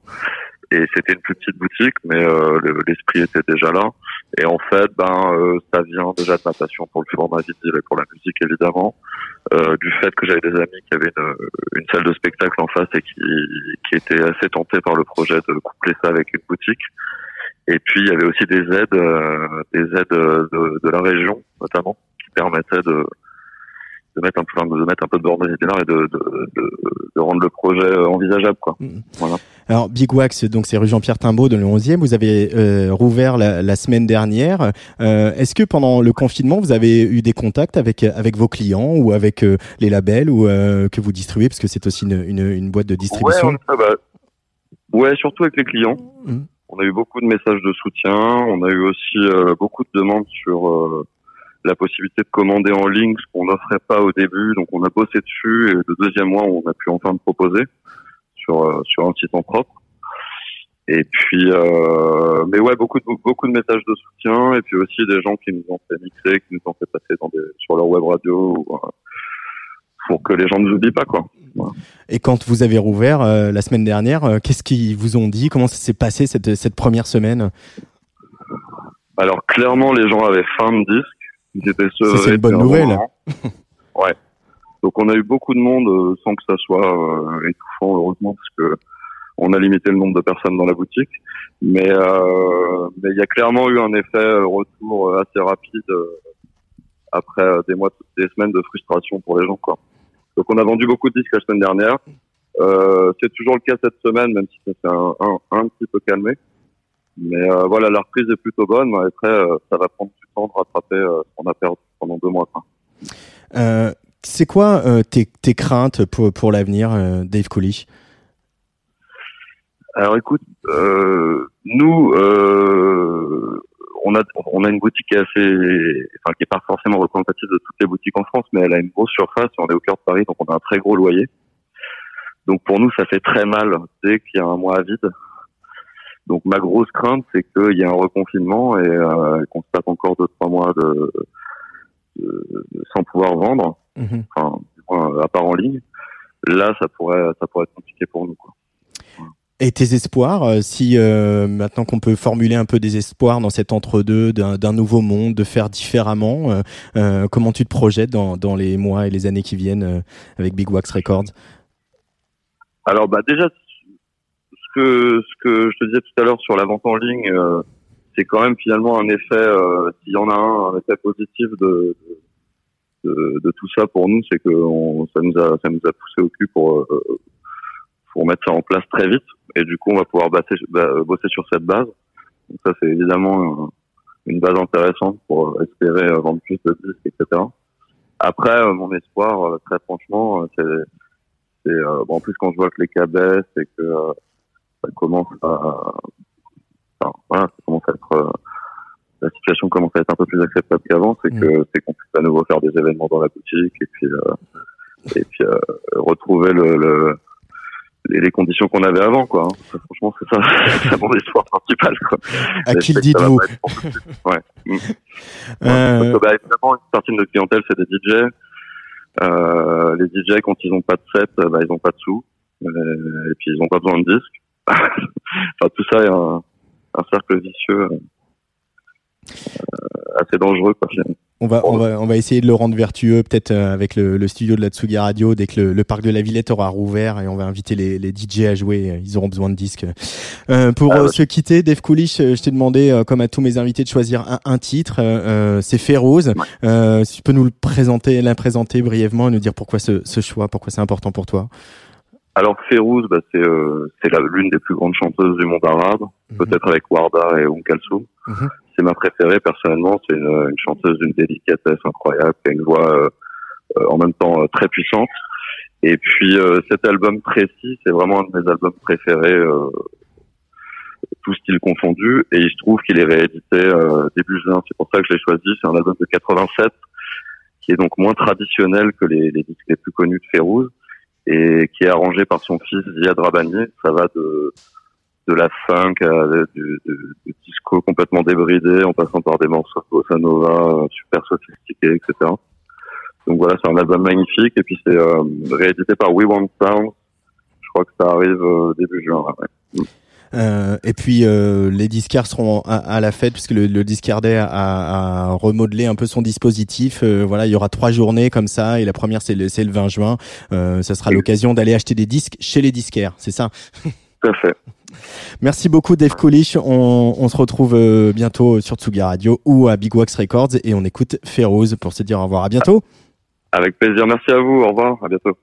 Et c'était une plus petite boutique, mais euh, le- l'esprit était déjà là. Et en fait, ben, euh, ça vient déjà de ma passion pour le format vinyle et pour la musique, évidemment. Euh, du fait que j'avais des amis qui avaient une, une salle de spectacle en face et qui, qui étaient assez tentés par le projet de coupler ça avec une boutique. Et puis, il y avait aussi des aides, euh, des aides de, de la région, notamment, qui permettaient de, de mettre un peu, de mettre un peu de bord et de, de, de, rendre le projet envisageable, quoi. Voilà. Alors Big Wax, donc c'est rue Jean-Pierre Timbaud dans le 11e. Vous avez euh, rouvert la, la semaine dernière. Euh, Est-ce que pendant le confinement, vous avez eu des contacts avec avec vos clients ou avec euh, les labels ou euh, que vous distribuez? Parce que c'est aussi une, une, une boîte de distribution. Ouais, on- ah bah, ouais, surtout avec les clients. Mhm. On a eu beaucoup de messages de soutien. On a eu aussi euh, beaucoup de demandes sur euh, la possibilité de commander en ligne, ce qu'on n'offrait pas au début. Donc, on a bossé dessus et le deuxième mois, on a pu enfin le proposer sur sur un site en propre. Et puis, euh, mais ouais, beaucoup de beaucoup de messages de soutien et puis aussi des gens qui nous ont fait mixer, qui nous ont fait passer dans des, sur leur web radio ou, euh, pour que les gens ne nous oublient pas, quoi. Et quand vous avez rouvert euh, la semaine dernière, qu'est-ce qu'ils vous ont dit? Comment ça s'est passé cette cette première semaine? Alors clairement, les gens avaient faim de disques. Ils étaient sevrés c'est une bonne nouvelle. ouais. Donc on a eu beaucoup de monde euh, sans que ça soit euh, étouffant, heureusement, parce que on a limité le nombre de personnes dans la boutique. Mais euh, mais il y a clairement eu un effet euh, retour assez rapide après des mois, des semaines de frustration pour les gens, quoi. Donc on a vendu beaucoup de disques la semaine dernière. Euh, c'est toujours le cas cette semaine, même si ça s'est un, un, un petit peu calmé. Mais euh, voilà, la reprise est plutôt bonne. Après, ça va prendre du temps de rattraper ce qu'on a perdu pendant deux mois. Euh, C'est quoi euh, tes, tes craintes pour pour l'avenir, euh, Dave Cooley Alors écoute, euh, nous, on a on a une boutique qui est assez, enfin qui est pas forcément représentative de toutes les boutiques en France, mais elle a une grosse surface. On est au cœur de Paris, donc on a un très gros loyer. Donc pour nous, ça fait très mal dès qu'il y a un mois à vide. Donc ma grosse crainte, c'est qu'il y ait un reconfinement et qu'on se tape encore deux trois mois de- sans pouvoir vendre, Mhm. enfin du moins, à part en ligne. Là, ça pourrait ça pourrait être compliqué pour nous. Quoi. Et tes espoirs, euh, si euh, maintenant qu'on peut formuler un peu des espoirs dans cet entre-deux d'un nouveau monde, de faire différemment, euh, comment tu te projettes dans, dans les mois et les années qui viennent euh, avec Big Wax Records? Alors bah déjà ce que ce que je te disais tout à l'heure sur la vente en ligne, euh, c'est quand même finalement un effet, euh, s'il y en a un, un effet positif de de, de tout ça pour nous, c'est que ça nous a ça nous a poussé au cul pour euh, pour mettre ça en place très vite et du coup on va pouvoir bosser, bah, sur cette base. Donc ça c'est évidemment une base intéressante pour espérer euh, vendre plus de disques, etc. Après, euh, mon espoir, très franchement, c'est en plus quand je vois que les cas baissent et que ça commence à, enfin, voilà, ça commence à être la situation commence à être un peu plus acceptable qu'avant, c'est que c'est qu'on puisse à nouveau faire des événements dans la boutique et puis euh, et puis euh, retrouver le, le les, conditions qu'on avait avant quoi. hein. Ça, franchement c'est ça, c'est mon espoir principal quoi. À qui le ça dites-vous. Ouais. Mm. Euh, que, bah, évidemment, une partie de notre clientèle, c'est des DJ. Euh, les DJ, quand ils ont pas de set, bah, ils ont pas de sous. Et puis, ils ont pas besoin de disques. enfin, tout ça est un, un cercle vicieux assez dangereux, quoi. On va, on, va, on va essayer de le rendre vertueux, peut-être euh, avec le, le studio de la Tsugi Radio, dès que le, le parc de la Villette aura rouvert et on va inviter les, les DJ à jouer. euh, Ils auront besoin de disques. Euh, pour Ah euh, ouais. se quitter, Dave Coolish, euh, je t'ai demandé, euh, comme à tous mes invités, de choisir un, un titre. Euh, euh, c'est Féroze. Euh, si tu peux nous le présenter, la présenter brièvement et nous dire pourquoi ce, ce choix, pourquoi c'est important pour toi. Alors, Férouz, bah, c'est euh, l'une des plus grandes chanteuses du monde arabe, Mhm. peut-être avec Warda et Oum Kalsoum. C'est ma préférée, personnellement. C'est une, une chanteuse d'une délicatesse incroyable, qui a une voix euh, euh, en même temps euh, très puissante. Et puis, cet album précis, c'est vraiment un de mes albums préférés, tout style confondu. Et il se trouve qu'il est réédité début juin. C'est pour ça que je l'ai choisi. C'est un album de 87, qui est donc moins traditionnel que les, les disques les plus connus de Férouz et qui est arrangé par son fils Ziad Rabani. Ça va de de la funk à du, du- du disco complètement débridé, en passant par des morceaux bossa nova euh, super sophistiqués, etc. Donc voilà, c'est un album magnifique et puis c'est euh, réédité par We Want Sound. Je crois que ça arrive euh, début juin. ouais. Euh, et puis euh, les disquaires seront à, à la fête puisque le, le discardet a, a remodelé un peu son dispositif. Euh, voilà, il y aura trois journées comme ça et la première c'est le, c'est le 20 juin. Euh, ça sera l'occasion d'aller acheter des disques chez les disquaires, c'est ça? Tout à fait. Merci beaucoup Dave Coolish. On, se retrouve euh, bientôt sur Tsugi Radio ou à Big Wax Records et on écoute Féroze pour se dire au revoir. À bientôt. Avec plaisir. Merci à vous. Au revoir. À bientôt.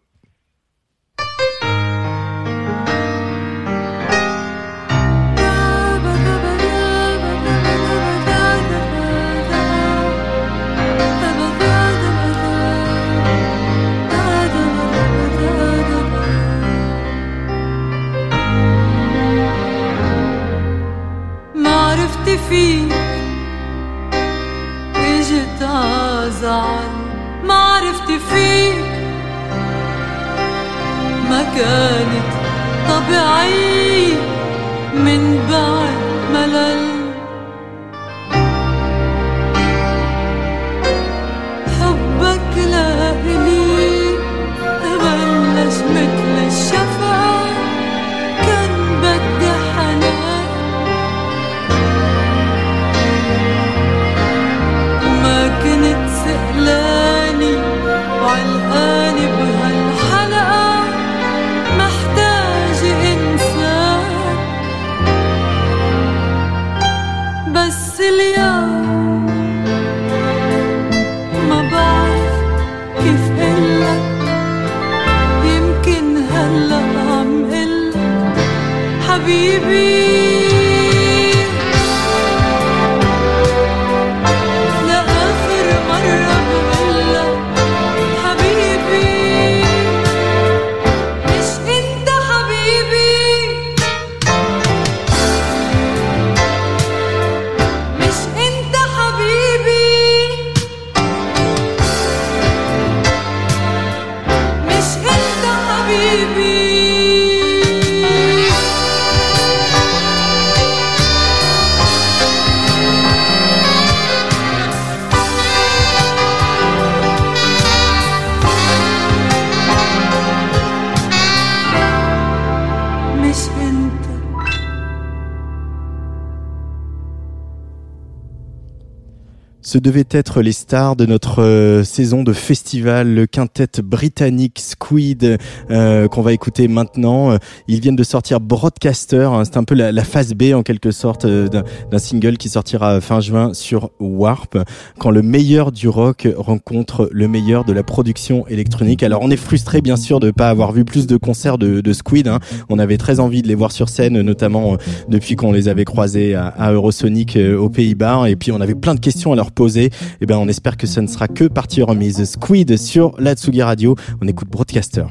Ce devait être les stars de notre euh, saison de festival, le quintet britannique Squid euh, qu'on va écouter maintenant. Euh, Ils viennent de sortir Broadcaster, hein, c'est un peu la, la phase B en quelque sorte euh, d'un single qui sortira fin juin sur Warp, quand le meilleur du rock rencontre le meilleur de la production électronique. Alors on est frustré bien sûr de ne pas avoir vu plus de concerts de, de Squid. hein. On avait très envie de les voir sur scène, notamment euh, depuis qu'on les avait croisés à, à Eurosonic aux Pays-Bas. Et puis on avait plein de questions à leur poser. Et ben on espère que ce ne sera que partie remise. Squid sur la Tsugi Radio. On écoute Broadcaster.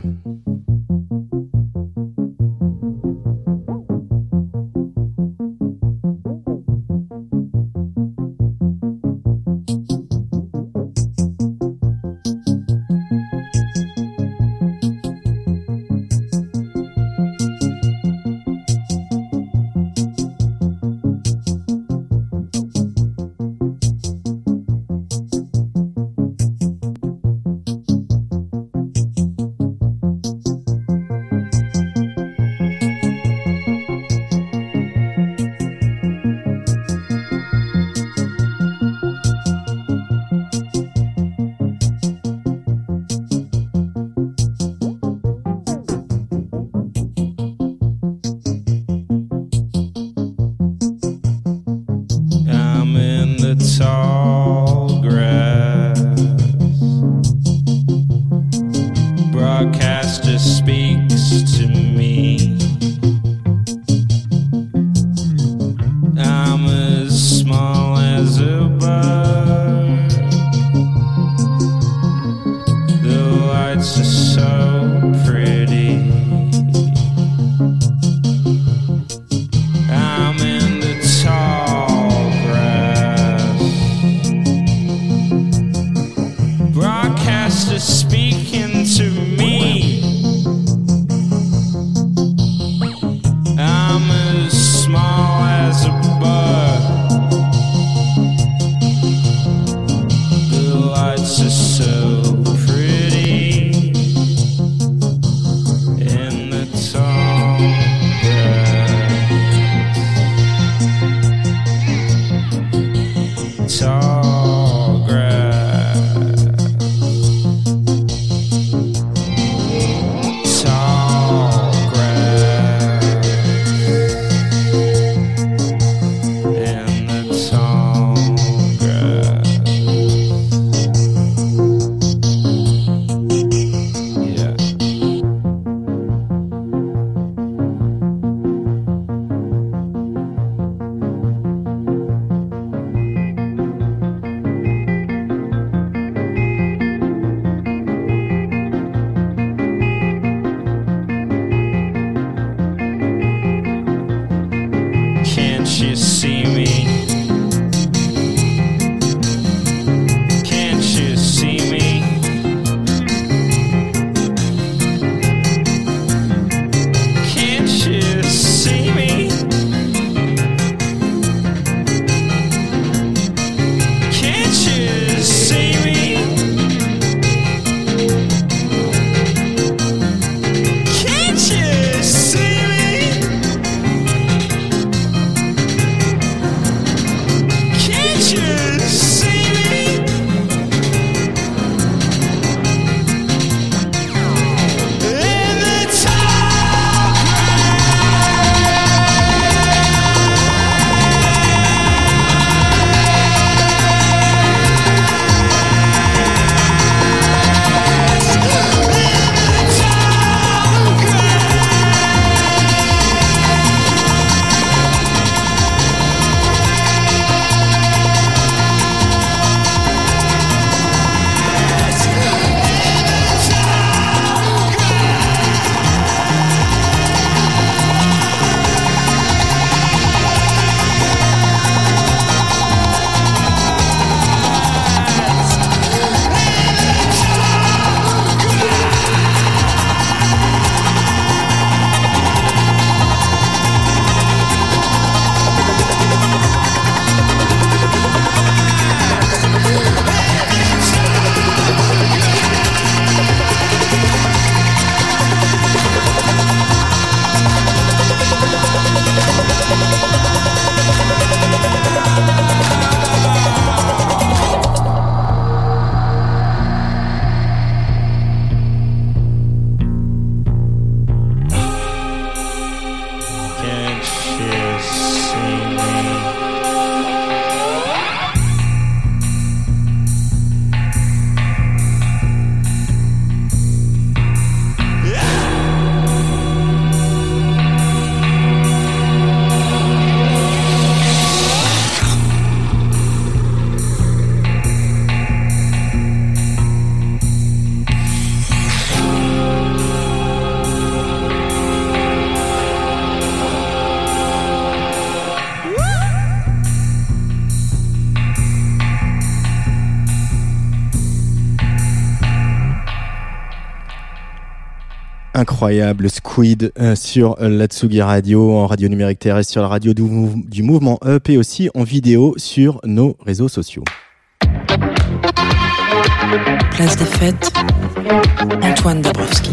Incroyable Squid euh, sur euh, la Tsugi Radio, en radio numérique terrestre, sur la radio du, mou- du mouvement Up et aussi en vidéo sur nos réseaux sociaux. Place des fêtes, Antoine Dabrowski.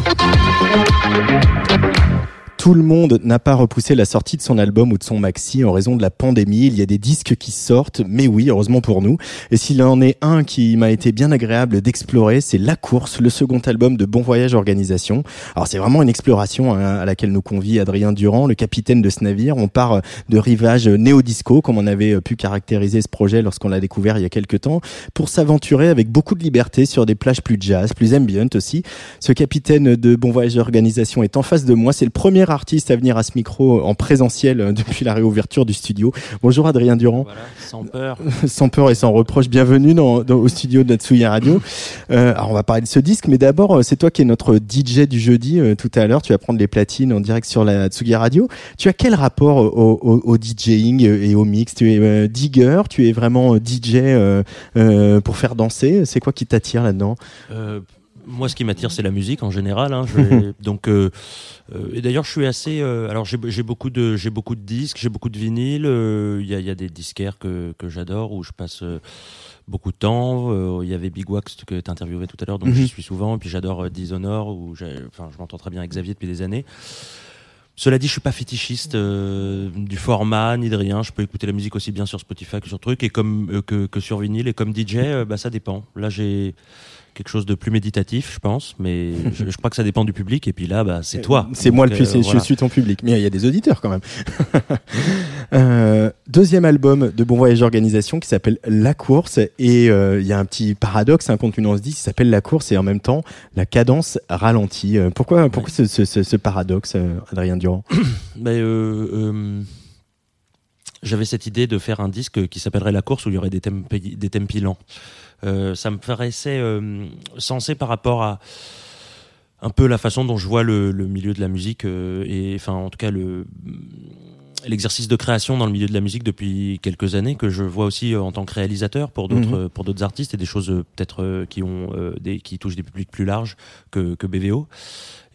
Tout le monde n'a pas repoussé la sortie de son album ou de son maxi en raison de la pandémie. Il y a des disques qui sortent, mais oui, heureusement pour nous. Et s'il en est un qui m'a été bien agréable d'explorer, c'est La Course, le second album de Bon Voyage Organisation. Alors c'est vraiment une exploration hein, à laquelle nous convie Adrien Durand, le capitaine de ce navire. On part de rivage néo-disco, comme on avait pu caractériser ce projet lorsqu'on l'a découvert il y a quelques temps, pour s'aventurer avec beaucoup de liberté sur des plages plus jazz, plus ambient aussi. Ce capitaine de Bon Voyage Organisation est en face de moi. C'est le premier artiste à venir à ce micro en présentiel euh, depuis la réouverture du studio. Bonjour Adrien Durand. Voilà, sans peur. sans peur et sans reproche, bienvenue dans, dans- au studio de Natsuya Radio. Euh, alors on va parler de ce disque, mais d'abord euh, c'est toi qui es notre DJ du jeudi euh, tout à l'heure. Tu vas prendre les platines en direct sur la Natsuya Radio. Tu as quel rapport au, au, au DJing et au mix? Tu es euh, digger, tu es vraiment DJ pour faire danser? C'est quoi qui t'attire là-dedans? Moi, ce qui m'attire, c'est la musique en général. hein. Donc, euh, euh, et d'ailleurs, je suis assez. euh, alors, j'ai beaucoup de, j'ai beaucoup de disques, j'ai beaucoup de vinyles. Il y, a, il y a des disquaires que, que j'adore où je passe beaucoup de temps. Il y avait Big Wax que tu interviewé tout à l'heure, donc Mhm. j'y suis souvent. Et puis j'adore Dishonor où enfin, je m'entends très bien avec Xavier depuis des années. Cela dit, je suis pas fétichiste euh, du format ni de rien. Je peux écouter la musique aussi bien sur Spotify que sur truc et comme euh, que, que sur vinyle et comme DJ, euh, bah ça dépend. Là, j'ai quelque chose de plus méditatif, je pense, mais je, je crois que ça dépend du public. Et puis là, bah c'est toi. C'est moi le plus, euh, voilà. je suis ton public. Mais il y a des auditeurs quand même. Euh, deuxième album de Bon Voyage Organisation qui s'appelle La Course. Et euh, il y a un petit paradoxe hein, quand on se dit, il s'appelle La Course et en même temps la cadence ralentie. Euh, Pourquoi, pourquoi ce, ce- ce- ce paradoxe, euh, Adrien Durand Ben, euh, euh, j'avais cette idée de faire un disque qui s'appellerait La course où il y aurait des thèmes, des thèmes pilants. Euh, ça me paraissait euh, sensé par rapport à un peu la façon dont je vois le, le milieu de la musique euh, et enfin en tout cas le l'exercice de création dans le milieu de la musique depuis quelques années que je vois aussi en tant que réalisateur pour d'autres pour d'autres artistes et des choses peut-être qui ont des qui touchent des publics plus larges que, que BVO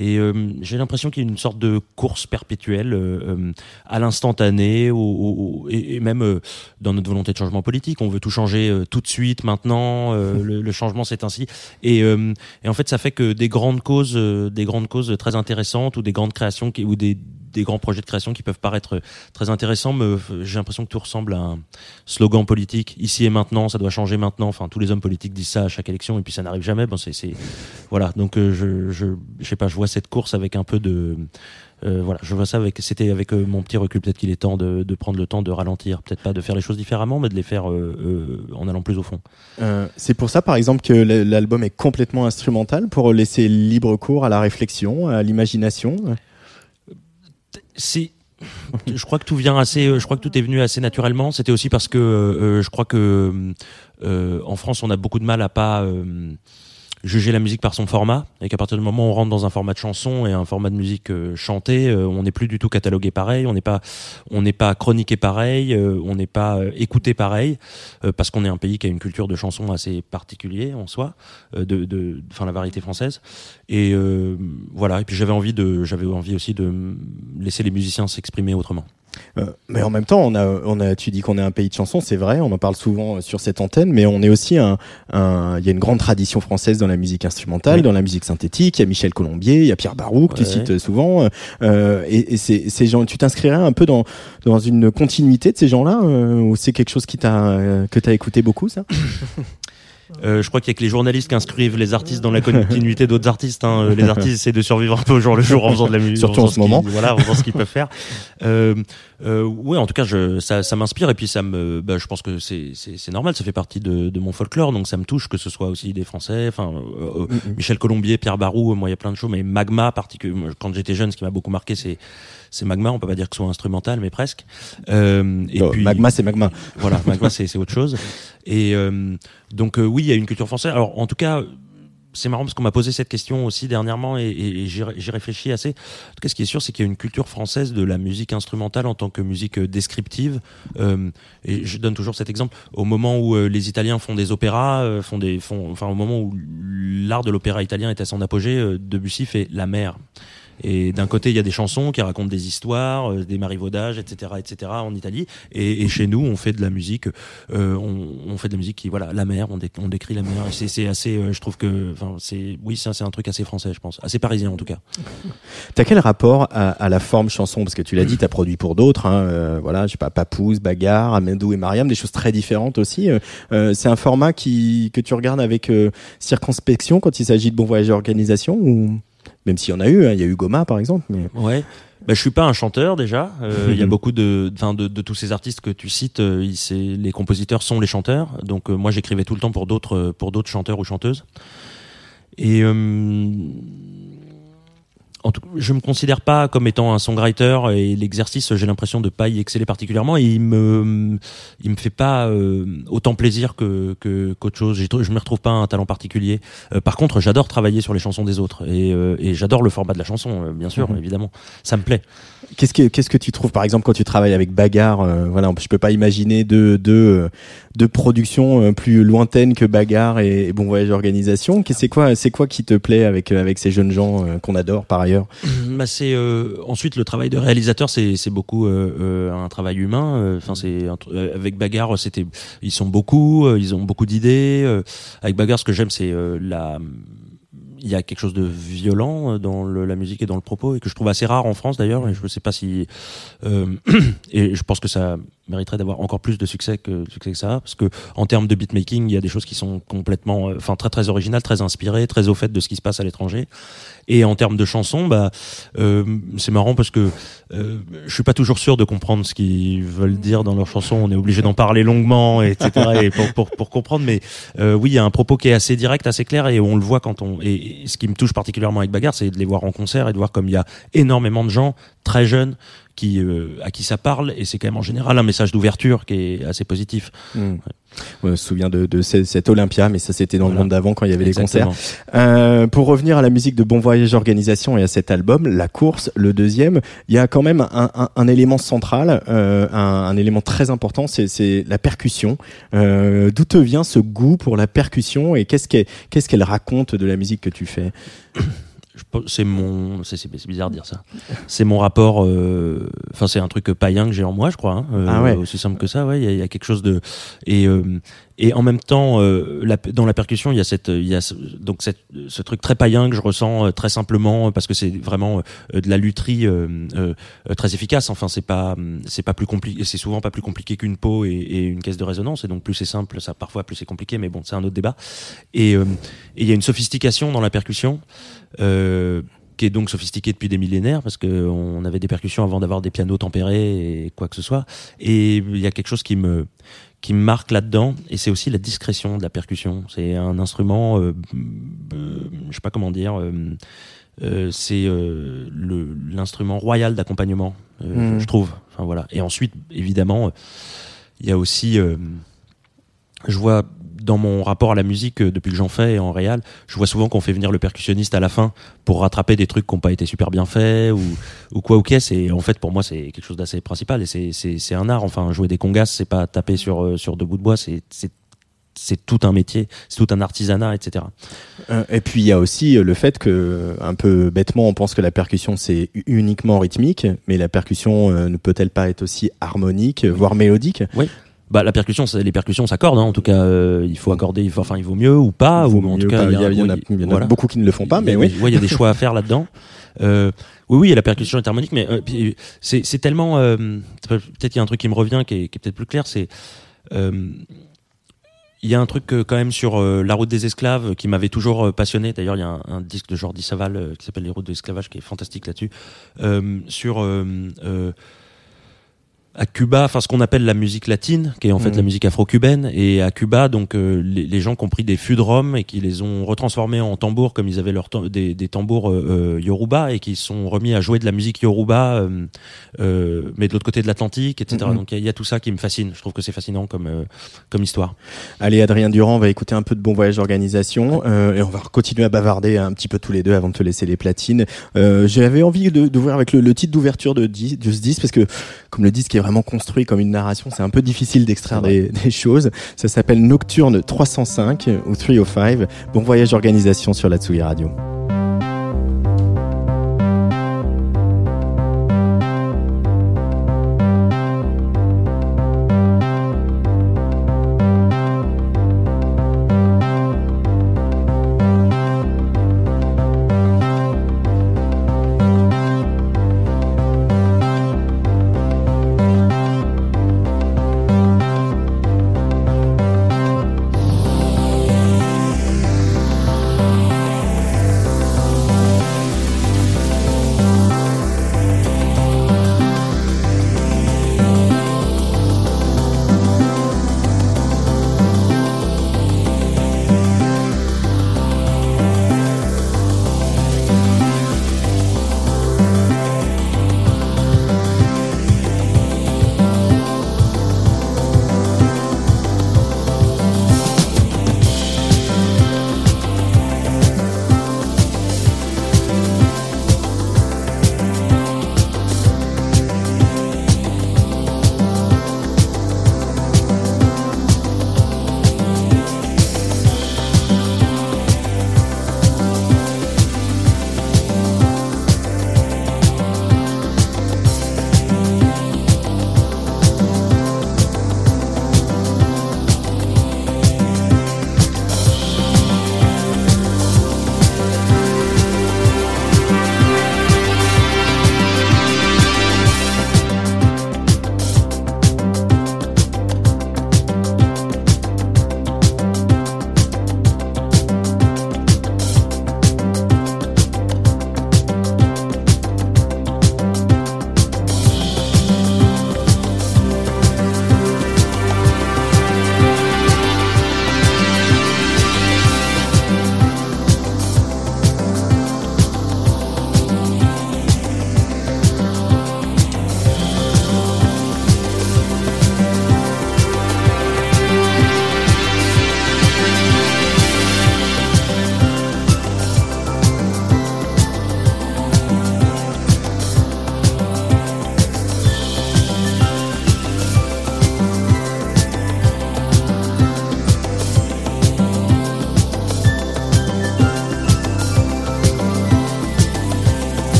et euh, j'ai l'impression qu'il y a une sorte de course perpétuelle euh, euh, à l'instantané au- au- au- et, et même euh, dans notre volonté de changement politique. On veut tout changer euh, tout de suite, maintenant. euh, le, le changement, c'est ainsi. Et, euh, et en fait, ça fait que des grandes causes, euh, des grandes causes très intéressantes ou des grandes créations qui, ou des, des grands projets de création qui peuvent paraître très intéressants, me, j'ai l'impression que tout ressemble à un slogan politique. Ici et maintenant, ça doit changer maintenant. Enfin, tous les hommes politiques disent ça à chaque élection et puis ça n'arrive jamais. Bon, c'est, voilà. Donc, euh, je, je, je sais pas, je vois cette course avec un peu de euh, voilà, je vois ça avec, c'était avec euh, mon petit recul. Peut-être qu'il est temps de, de prendre le temps de ralentir, peut-être pas de faire les choses différemment, mais de les faire euh, euh, en allant plus au fond. Euh, C'est pour ça, par exemple, que l'album est complètement instrumental pour laisser libre cours à la réflexion, à l'imagination. C'est, je crois que tout vient assez, euh, je crois que tout est venu assez naturellement. C'était aussi parce que euh, je crois que euh, en France, on a beaucoup de mal à pas euh, juger la musique par son format et qu'à partir du moment où on rentre dans un format de chanson et un format de musique euh, chantée, euh, on n'est plus du tout catalogué pareil, on n'est pas on n'est pas chroniqué pareil, euh, on n'est pas euh, écouté pareil parce qu'on est un pays qui a une culture de chanson assez particulier en soi, de enfin la variété française et voilà et puis j'avais envie de j'avais envie aussi de laisser les musiciens s'exprimer autrement. Euh, mais en même temps, on a, on a, tu dis qu'on est un pays de chansons, c'est vrai, on en parle souvent euh, sur cette antenne, mais on est aussi un, un- il y a une grande tradition française dans la musique instrumentale, Oui. dans la musique synthétique. Il y a Michel Colombier, il y a Pierre Barou que tu Ouais. cites euh, souvent. euh, et et c'est- ces gens, tu t'inscrirais un peu dans, dans une continuité de ces gens-là, euh, ou c'est quelque chose qui t'a, euh, que t'as écouté beaucoup, ça? Euh, je crois qu'il y a que les journalistes qui inscrivent les artistes dans la continuité d'autres artistes. Hein. Euh, Les artistes essaient de survivre un peu au jour le jour en faisant de la musique. Surtout en ce moment. Voilà, en faisant ce qu'ils peuvent faire. Euh, euh, oui, en tout cas, je, ça, ça m'inspire et puis ça me, bah, je pense que c'est, c'est, normal. Ça fait partie de, de mon folklore, donc ça me touche que ce soit aussi des Français. Enfin, euh, euh, Michel Colombier, Pierre Barou, euh, moi il y a plein de choses, mais Magma, particulièrement quand j'étais jeune, ce qui m'a beaucoup marqué, c'est c'est Magma. On peut pas dire que ce soit instrumental, mais presque. Euh, et puis Magma, c'est Magma. voilà, Magma, c'est c'est autre chose. Et euh, donc, euh, oui, il y a une culture française. Alors, en tout cas, c'est marrant parce qu'on m'a posé cette question aussi dernièrement et, et, et j'y ré- j'y réfléchis assez. En tout cas, ce qui est sûr, c'est qu'il y a une culture française de la musique instrumentale en tant que musique euh, descriptive. Euh, et je donne toujours cet exemple. Au moment où euh, les Italiens font des opéras, font des, font, enfin, au moment où l'art de l'opéra italien est à son apogée, Debussy fait La mer. Et d'un côté, il y a des chansons qui racontent des histoires, euh, des marivaudages, etc., etc. en Italie. Et, chez nous, on fait de la musique, euh, on, fait de la musique qui, voilà, la mer, on, dé- on décrit la mer. C'est- assez, euh, je trouve que, enfin, c'est, oui, c'est un truc assez français, je pense, assez parisien en tout cas. T'as quel rapport à, la forme chanson? Parce que tu l'as dit, t'as produit pour d'autres. Hein, euh, voilà, je sais pas, Papouze, Bagarre, Amandou et Mariam, des choses très différentes aussi. C'est un format qui que tu regardes avec circonspection quand il s'agit de Bon Voyage Organisation ou? Même s'il y en a eu, hein, il y a eu Goma par exemple. Mais Ouais. Bah, je suis pas un chanteur déjà. Euh, Il y a beaucoup de, enfin, de, de tous ces artistes que tu cites, euh, les compositeurs sont les chanteurs. Donc euh, moi, j'écrivais tout le temps pour d'autres, pour d'autres chanteurs ou chanteuses. Et en tout, je me considère pas comme étant un songwriter et l'exercice, j'ai l'impression de pas y exceller particulièrement. Et il me, il me fait pas euh, autant plaisir que que- qu'autre chose. Je me retrouve pas un talent particulier. Euh, par contre, j'adore travailler sur les chansons des autres et, euh, et j'adore le format de la chanson, euh, bien sûr, Mhm. évidemment. Ça me plaît. qu'est-ce que qu'est-ce que tu trouves par exemple quand tu travailles avec Bagarre euh, Voilà, je peux pas imaginer deux deux deux productions euh, plus lointaines que Bagarre et, et Bon Voyage Organisation. C'est quoi c'est quoi qui te plaît avec euh, avec ces jeunes gens euh, qu'on adore par ailleurs? Bah, c'est euh, ensuite le travail de réalisateur, c'est c'est beaucoup un travail humain. Enfin, c'est tr- euh, avec Bagarre, c'était ils sont beaucoup, ils ont beaucoup d'idées. avec Bagarre, ce que j'aime, c'est euh, la il y a quelque chose de violent dans le- la musique et dans le propos et que je trouve assez rare en France d'ailleurs et je ne sais pas si euh, et je pense que ça mériterait d'avoir encore plus de succès que succès que ça parce que en termes de beatmaking il y a des choses qui sont complètement euh, enfin très très originales très inspirées très au fait de ce qui se passe à l'étranger. Et en termes de chansons bah euh, c'est marrant parce que euh, je suis pas toujours sûr de comprendre ce qu'ils veulent dire dans leurs chansons. On est obligé d'en parler longuement etc et pour, pour, pour comprendre. Mais euh, oui il y a un propos qui est assez direct assez clair et on le voit quand on et, et ce qui me touche particulièrement avec Bagarre c'est de les voir en concert et de voir comme il y a énormément de gens très jeunes qui euh, à qui ça parle et c'est quand même en général un message d'ouverture qui est assez positif Hmm. Je me souviens de, de ce- cet Olympia, mais ça c'était dans le monde d'avant quand il y avait les concerts. Euh, pour revenir à la musique de Bon Voyage Organisation et à cet album, La Course, le deuxième, il y a quand même un, un- un élément central, euh, un, un élément très important, c'est- la percussion. Euh, D'où te vient ce goût pour la percussion et qu'est-ce qu'elle qu'est-ce qu'elle raconte de la musique que tu fais? C'est mon c'est bizarre de dire ça c'est mon rapport euh, enfin c'est un truc païen que j'ai en moi je crois hein, euh, Ah ouais. aussi simple que ça ouais il y a, il y a quelque chose de et euh, et en même temps euh, la- dans la percussion il y a cette il y a ce, donc cette, ce truc très païen que je ressens euh, très simplement parce que c'est vraiment euh, de la lutherie euh, très efficace. Enfin c'est pas c'est pas plus compliqué c'est souvent pas plus compliqué qu'une peau et, une caisse de résonance. Et donc plus c'est simple ça parfois plus c'est compliqué mais bon c'est un autre débat. Et il y a une sophistication dans la percussion qui est donc sophistiquée depuis des millénaires parce que on avait des percussions avant d'avoir des pianos tempérés et quoi que ce soit. Et il y a quelque chose qui me qui me marque là-dedans et c'est aussi la discrétion de la percussion. C'est un instrument euh, euh, je sais pas comment dire euh, c'est l'instrument royal d'accompagnement euh, Mhm. je, je trouve. Enfin voilà. Et ensuite évidemment il y a aussi je vois dans mon rapport à la musique euh, depuis que j'en fais et en réal, je vois souvent qu'on fait venir le percussionniste à la fin pour rattraper des trucs qui n'ont pas été super bien faits ou, ou quoi ou qu'est-ce. Et en fait, pour moi, c'est quelque chose d'assez principal et c'est- un art. Enfin, jouer des congas, c'est pas taper sur, euh, sur deux bouts de bois, c'est tout un métier, c'est tout un artisanat, etc. Euh, Et puis il y a aussi le fait que, un peu bêtement, on pense que la percussion c'est uniquement rythmique, mais la percussion ne peut-elle pas être aussi harmonique, voire mélodique? Bah, la percussion, les percussions s'accordent. Hein. En tout cas, euh, il faut accorder. Il faut, enfin, il vaut mieux ou pas. Ou en mieux tout cas, il y, a- il y en a, y en beaucoup qui ne le font pas, mais oui. ouais, il y a des choix à faire là-dedans. Euh, oui, oui, il y a la percussion harmonique, mais euh, c'est tellement. euh, peut-être qu'il y a un truc qui me revient qui est, peut-être plus clair. C'est euh, il y a un truc quand même sur la route des esclaves qui m'avait toujours passionné. D'ailleurs, il y a un, un disque de Jordi Saval qui s'appelle Les routes de l'esclavage qui est fantastique là-dessus. Euh, sur à Cuba, enfin ce qu'on appelle la musique latine, qui est en fait Mhm. la musique afro-cubaine, et à Cuba, donc euh, les, les gens qui ont pris des fûts de rhum et qui les ont retransformés en tambours comme ils avaient leur des, des tambours euh, euh, yoruba et qui sont remis à jouer de la musique yoruba, euh, euh, mais de l'autre côté de l'Atlantique, etc. Mhm. Donc il y, a- il y a tout ça qui me fascine. Je trouve que c'est fascinant comme euh, comme histoire. Allez, Adrien Durand, on va écouter un peu de Bon Voyage d'Organisation euh, et on va continuer à bavarder un petit peu tous les deux avant de te laisser les platines. Euh, J'avais envie de- d'ouvrir avec le, le titre d'ouverture de, de ce disque parce que comme le disque est vraiment construit comme une narration, c'est un peu difficile d'extraire des, des choses. Ça s'appelle Nocturne 305 ou 305. Bon Voyage d'Organisation sur la Tsugi Radio.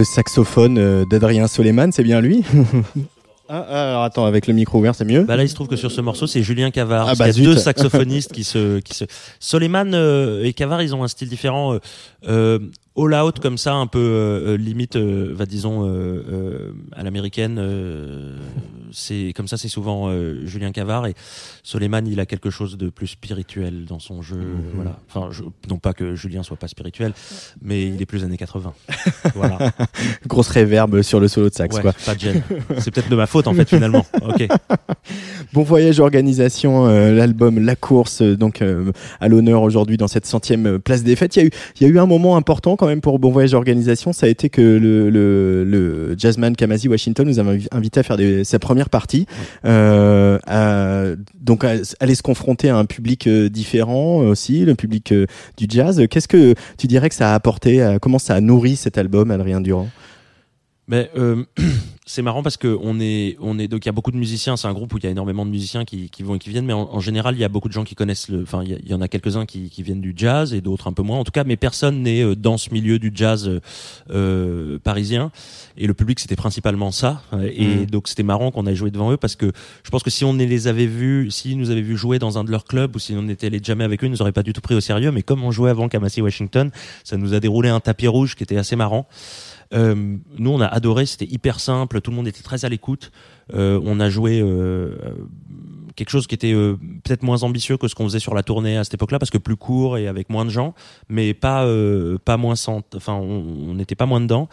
Le saxophone euh, d'Adrien Soleiman, c'est bien lui Ah, ah, alors attends, avec le micro ouvert, c'est mieux Bah là, il se trouve que sur ce morceau, c'est Julien Cavard. Ah bah qu'il y a deux saxophonistes qui se, qui se. Soleiman euh, et Cavard, ils ont un style différent. euh, euh, all out comme ça, un peu limite, euh, va disons euh, euh, à l'américaine. C'est comme ça, c'est souvent euh, Julien Cavard et Soleiman, il a quelque chose de plus spirituel dans son jeu. Mhm. Voilà. Enfin, je- non pas que Julien soit pas spirituel, mais il est plus années 80. voilà. Grosse réverbe sur le solo de sax, Ouais, quoi. pas de gêne. C'est peut-être de ma faute en fait finalement. Ok. Bon voyage organisation, euh, l'album La Course, euh, donc euh, à l'honneur aujourd'hui dans cette centième place des fêtes. Il y a eu, il y a eu un moment important quand même pour Bon voyage organisation. Ça a été que le, le, le jazzman Kamasi Washington nous a invi- invité à faire des- sa première partie. Euh, à- donc à, aller se confronter à un public euh, différent aussi, le public euh, du jazz. Qu'est-ce que tu dirais que ça a apporté Comment ça a nourri cet album, Adrien Durand? Euh, c'est marrant parce que on est, on est donc il y a beaucoup de musiciens. C'est un groupe où il y a énormément de musiciens qui, qui vont et qui viennent, mais en, en général il y a beaucoup de gens qui connaissent le. Enfin, il y, en a quelques-uns qui, qui viennent du jazz et d'autres un peu moins. En tout cas, mais personne n'est euh, dans ce milieu du jazz euh, euh, parisien. Et le public c'était principalement ça. Et Mhm. donc c'était marrant qu'on ait joué devant eux parce que je pense que si on les avait vus, s'ils nous avaient vus jouer dans un de leurs clubs ou si on était allé jamais avec eux, ils nous auraient pas du tout pris au sérieux. Mais comme on jouait avant Kamasi Washington, ça nous a déroulé un tapis rouge qui était assez marrant. Euh, nous, on a adoré, c'était hyper simple, tout le monde était très à l'écoute. Euh, on a joué euh, quelque chose qui était euh, peut-être moins ambitieux que ce qu'on faisait sur la tournée à cette époque-là, parce que plus court et avec moins de gens, mais pas euh, pas moins sans, enfin, on n'était pas moins dedans.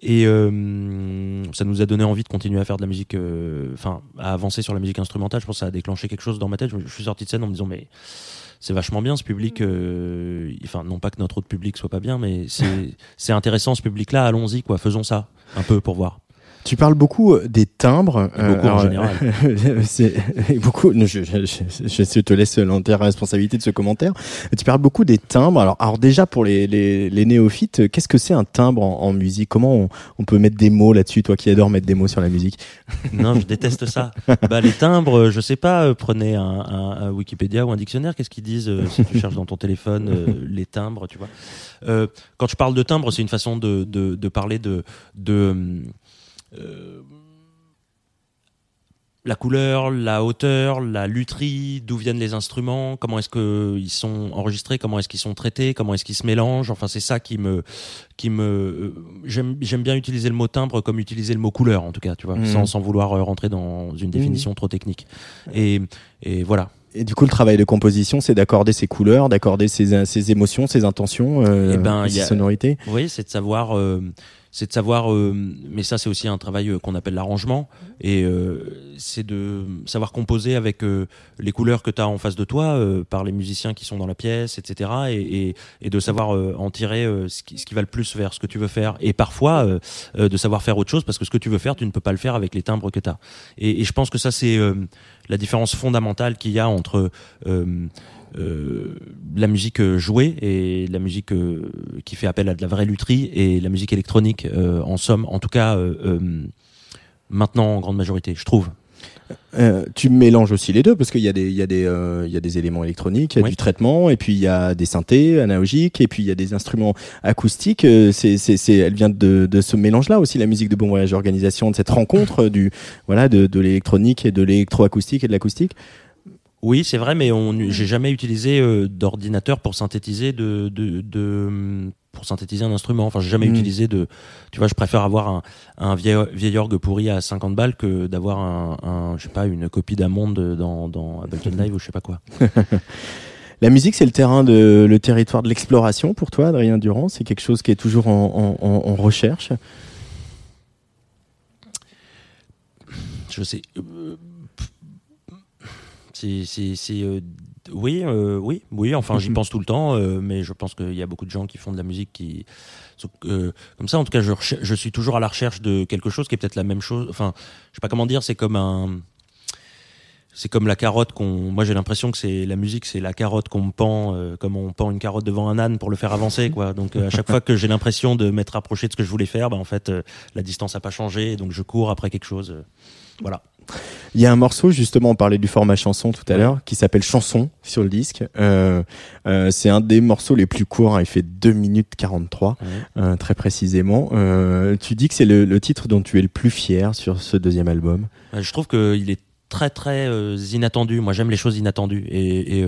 Et euh, ça nous a donné envie de continuer à faire de la musique, enfin, à avancer sur la musique instrumentale. Je pense que ça a déclenché quelque chose dans ma tête. Je, je suis sorti de scène en me disant, mais c'est vachement bien ce public. euh, enfin, non pas que notre autre public soit pas bien, mais c'est c'est intéressant ce public-là. Allons-y, quoi. Faisons ça un peu pour voir. Tu parles beaucoup euh, des timbres. Beaucoup en général. beaucoup. Je, je, je, je te laisse l'entière responsabilité de ce commentaire. Tu parles beaucoup des timbres. Alors, alors déjà pour les, les, les néophytes, qu'est-ce que c'est un timbre en, en musique? Comment on, on peut mettre des mots là-dessus Toi qui adores mettre des mots sur la musique? Non, je déteste ça. Bah, les timbres, je sais pas, euh, prenez un, un- un Wikipédia ou un dictionnaire, qu'est-ce qu'ils disent euh, si tu cherches dans ton téléphone les timbres, tu vois. Quand je parle de timbre, c'est une façon de, de, de parler de, de euh, la couleur, la hauteur, la lutherie, d'où viennent les instruments, comment est-ce qu'ils sont enregistrés, comment est-ce qu'ils sont traités, comment est-ce qu'ils se mélangent. Enfin, c'est ça qui me, qui me, euh, j'aime, bien utiliser le mot timbre comme utiliser le mot couleur, en tout cas, tu vois, Mhm. sans, sans vouloir euh, rentrer dans une définition trop technique. Et, et voilà. Et du coup, le travail de composition, c'est d'accorder ses couleurs, d'accorder ses, ses émotions, ses intentions, euh, Eh ben, et ses a- sonorités. Voyez, c'est de savoir, euh, c'est de savoir, euh, mais ça c'est aussi un travail euh, qu'on appelle l'arrangement, et euh, c'est de savoir composer avec euh, les couleurs que tu as en face de toi, euh, par les musiciens qui sont dans la pièce, etc., et, et, et de savoir euh, en tirer euh, ce, qui, ce qui va le plus vers ce que tu veux faire, et parfois euh, euh, de savoir faire autre chose, parce que ce que tu veux faire, tu ne peux pas le faire avec les timbres que tu as. Et, et je pense que ça c'est euh, la différence fondamentale qu'il y a entre la musique euh, jouée et la musique euh, qui fait appel à de la vraie lutherie et la musique électronique euh, en somme, en tout cas euh, euh, maintenant en grande majorité, je trouve. Euh, tu mélanges aussi les deux parce qu'il y a des, y euh, y a éléments électroniques, il y a Oui. du traitement et puis il y a des synthés analogiques et puis il y a des instruments acoustiques. Euh, C'est, elle vient de, de ce mélange-là aussi la musique de Bon Voyage Organisation, de cette rencontre euh, du, voilà, de, de l'électronique et de l'électroacoustique et de l'acoustique. Oui, c'est vrai, mais on, j'ai jamais utilisé euh, d'ordinateur pour synthétiser de, de, de- pour synthétiser un instrument. Enfin, j'ai jamais Mm. utilisé de. Tu vois, je préfère avoir un, un vieil, vieil orgue pourri à 50 balles que d'avoir un, un, je sais pas, une copie d'Amond dans, dans Ableton Live ou je sais pas quoi. La musique, c'est le terrain de, le territoire de l'exploration pour toi, Adrien Durand. C'est quelque chose qui est toujours en, en, en- en recherche. Je sais. euh, c'est, c'est, c'est, euh, oui, euh, oui, oui. Enfin, j'y Mhm. pense tout le temps, euh, mais je pense qu'il y a beaucoup de gens qui font de la musique qui, euh, comme ça. En tout cas, je, suis toujours à la recherche de quelque chose qui est peut-être la même chose. Enfin, je sais pas comment dire. C'est comme un. c'est comme la carotte qu'on. Moi, j'ai l'impression que c'est la musique, c'est la carotte qu'on me pend, euh, comme on pend une carotte devant un âne pour le faire avancer, quoi. Donc, euh, à chaque fois que j'ai l'impression de m'être rapproché de ce que je voulais faire, bah, en fait, la distance a pas changé, donc je cours après quelque chose. voilà. Il y a un morceau, justement, on parlait du format chanson tout à l'heure, qui s'appelle Chanson sur le disque. Euh, euh, c'est un des morceaux les plus courts, hein, il fait 2 minutes 43, euh, très précisément. Tu dis que c'est le, le titre dont tu es le plus fier sur ce deuxième album. Je trouve qu'il est très très inattendu. Moi, j'aime les choses inattendues et, et,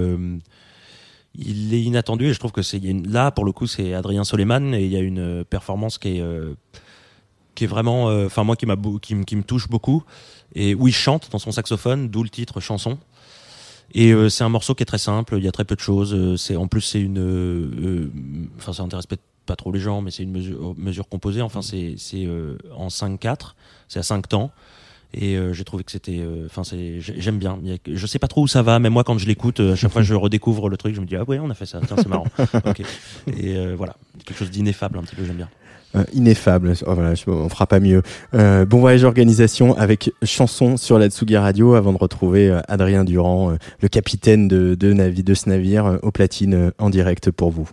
il est inattendu et je trouve que c'est là pour le coup c'est Adrien Soleiman et il y a une performance qui est qui est vraiment, euh, enfin moi qui m'a qui me touche beaucoup et où il chante dans son saxophone, d'où le titre chanson. Et euh, c'est un morceau qui est très simple. Il y a très peu de choses. euh, C'est en plus c'est une, euh, euh, enfin ça intéresse peut-être pas trop les gens, mais c'est une mesure, mesure composée. Enfin c'est c'est euh, en 5/4, c'est à 5 temps. Et euh, j'ai trouvé que c'était, euh, enfin c'est, j'ai- j'aime bien. A je sais pas trop où ça va, mais moi quand je l'écoute, euh, à chaque fois je redécouvre le truc, je me dis ah ouais on a fait ça, tiens c'est marrant. Ok. Et euh, voilà, quelque chose d'ineffable un petit peu, j'aime bien. Euh, ineffable, Oh, voilà, on fera pas mieux. Euh, bon voyage organisation avec chanson sur la Tsugi Radio avant de retrouver euh, Adrien Durand, euh, le capitaine de, de, de ce navire, euh, au platine euh, en direct pour vous.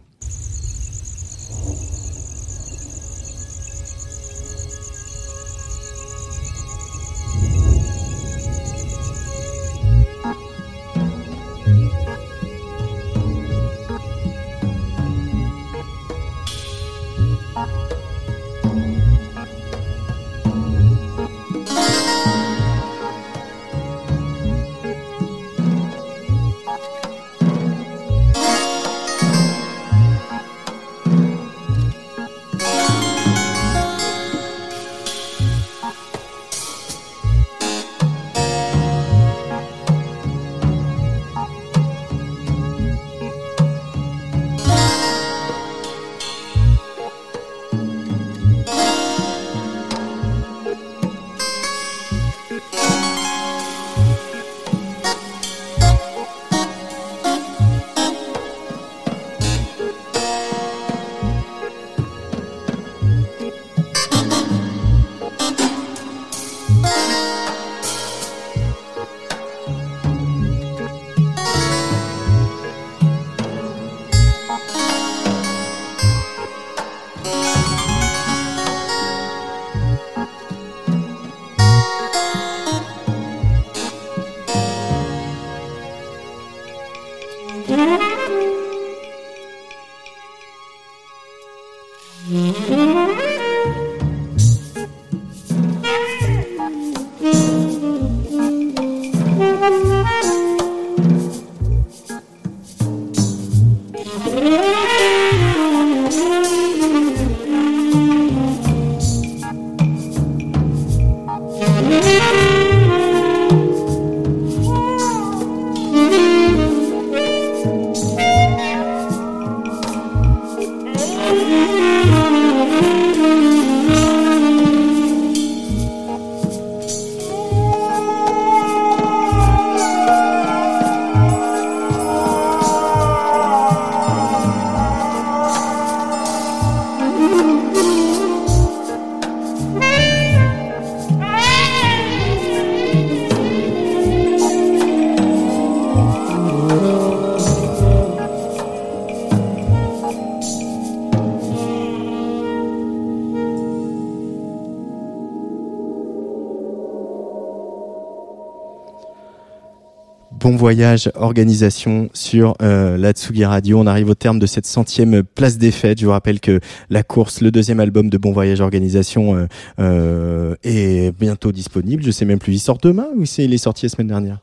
Bon voyage, organisation sur euh, la Tsugi Radio. On arrive au terme de cette centième place des fêtes. Je vous rappelle que la course, le deuxième album de Bon voyage, organisation euh, euh, est bientôt disponible. Je sais même plus, il sort demain ou c'est il est sorti la semaine dernière?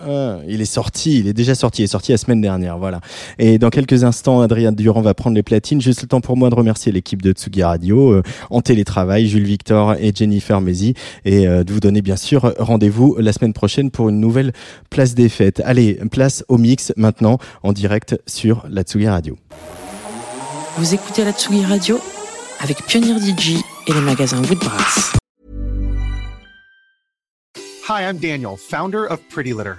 Ah, il est sorti, il est déjà sorti, il est sorti la semaine dernière, voilà. Et dans quelques instants, Adrien Durand va prendre les platines. Juste le temps pour moi de remercier l'équipe de Tsugi Radio, euh, en télétravail, Jules Victor et Jennifer Mézi, et euh, de vous donner bien sûr rendez-vous la semaine prochaine pour une nouvelle place des fêtes. Allez, place au mix maintenant, en direct sur la Tsugi Radio. Vous écoutez la Tsugi Radio avec Pionnier DJ et les magasins Woodbrass. Hi, I'm Daniel, founder of Pretty Litter.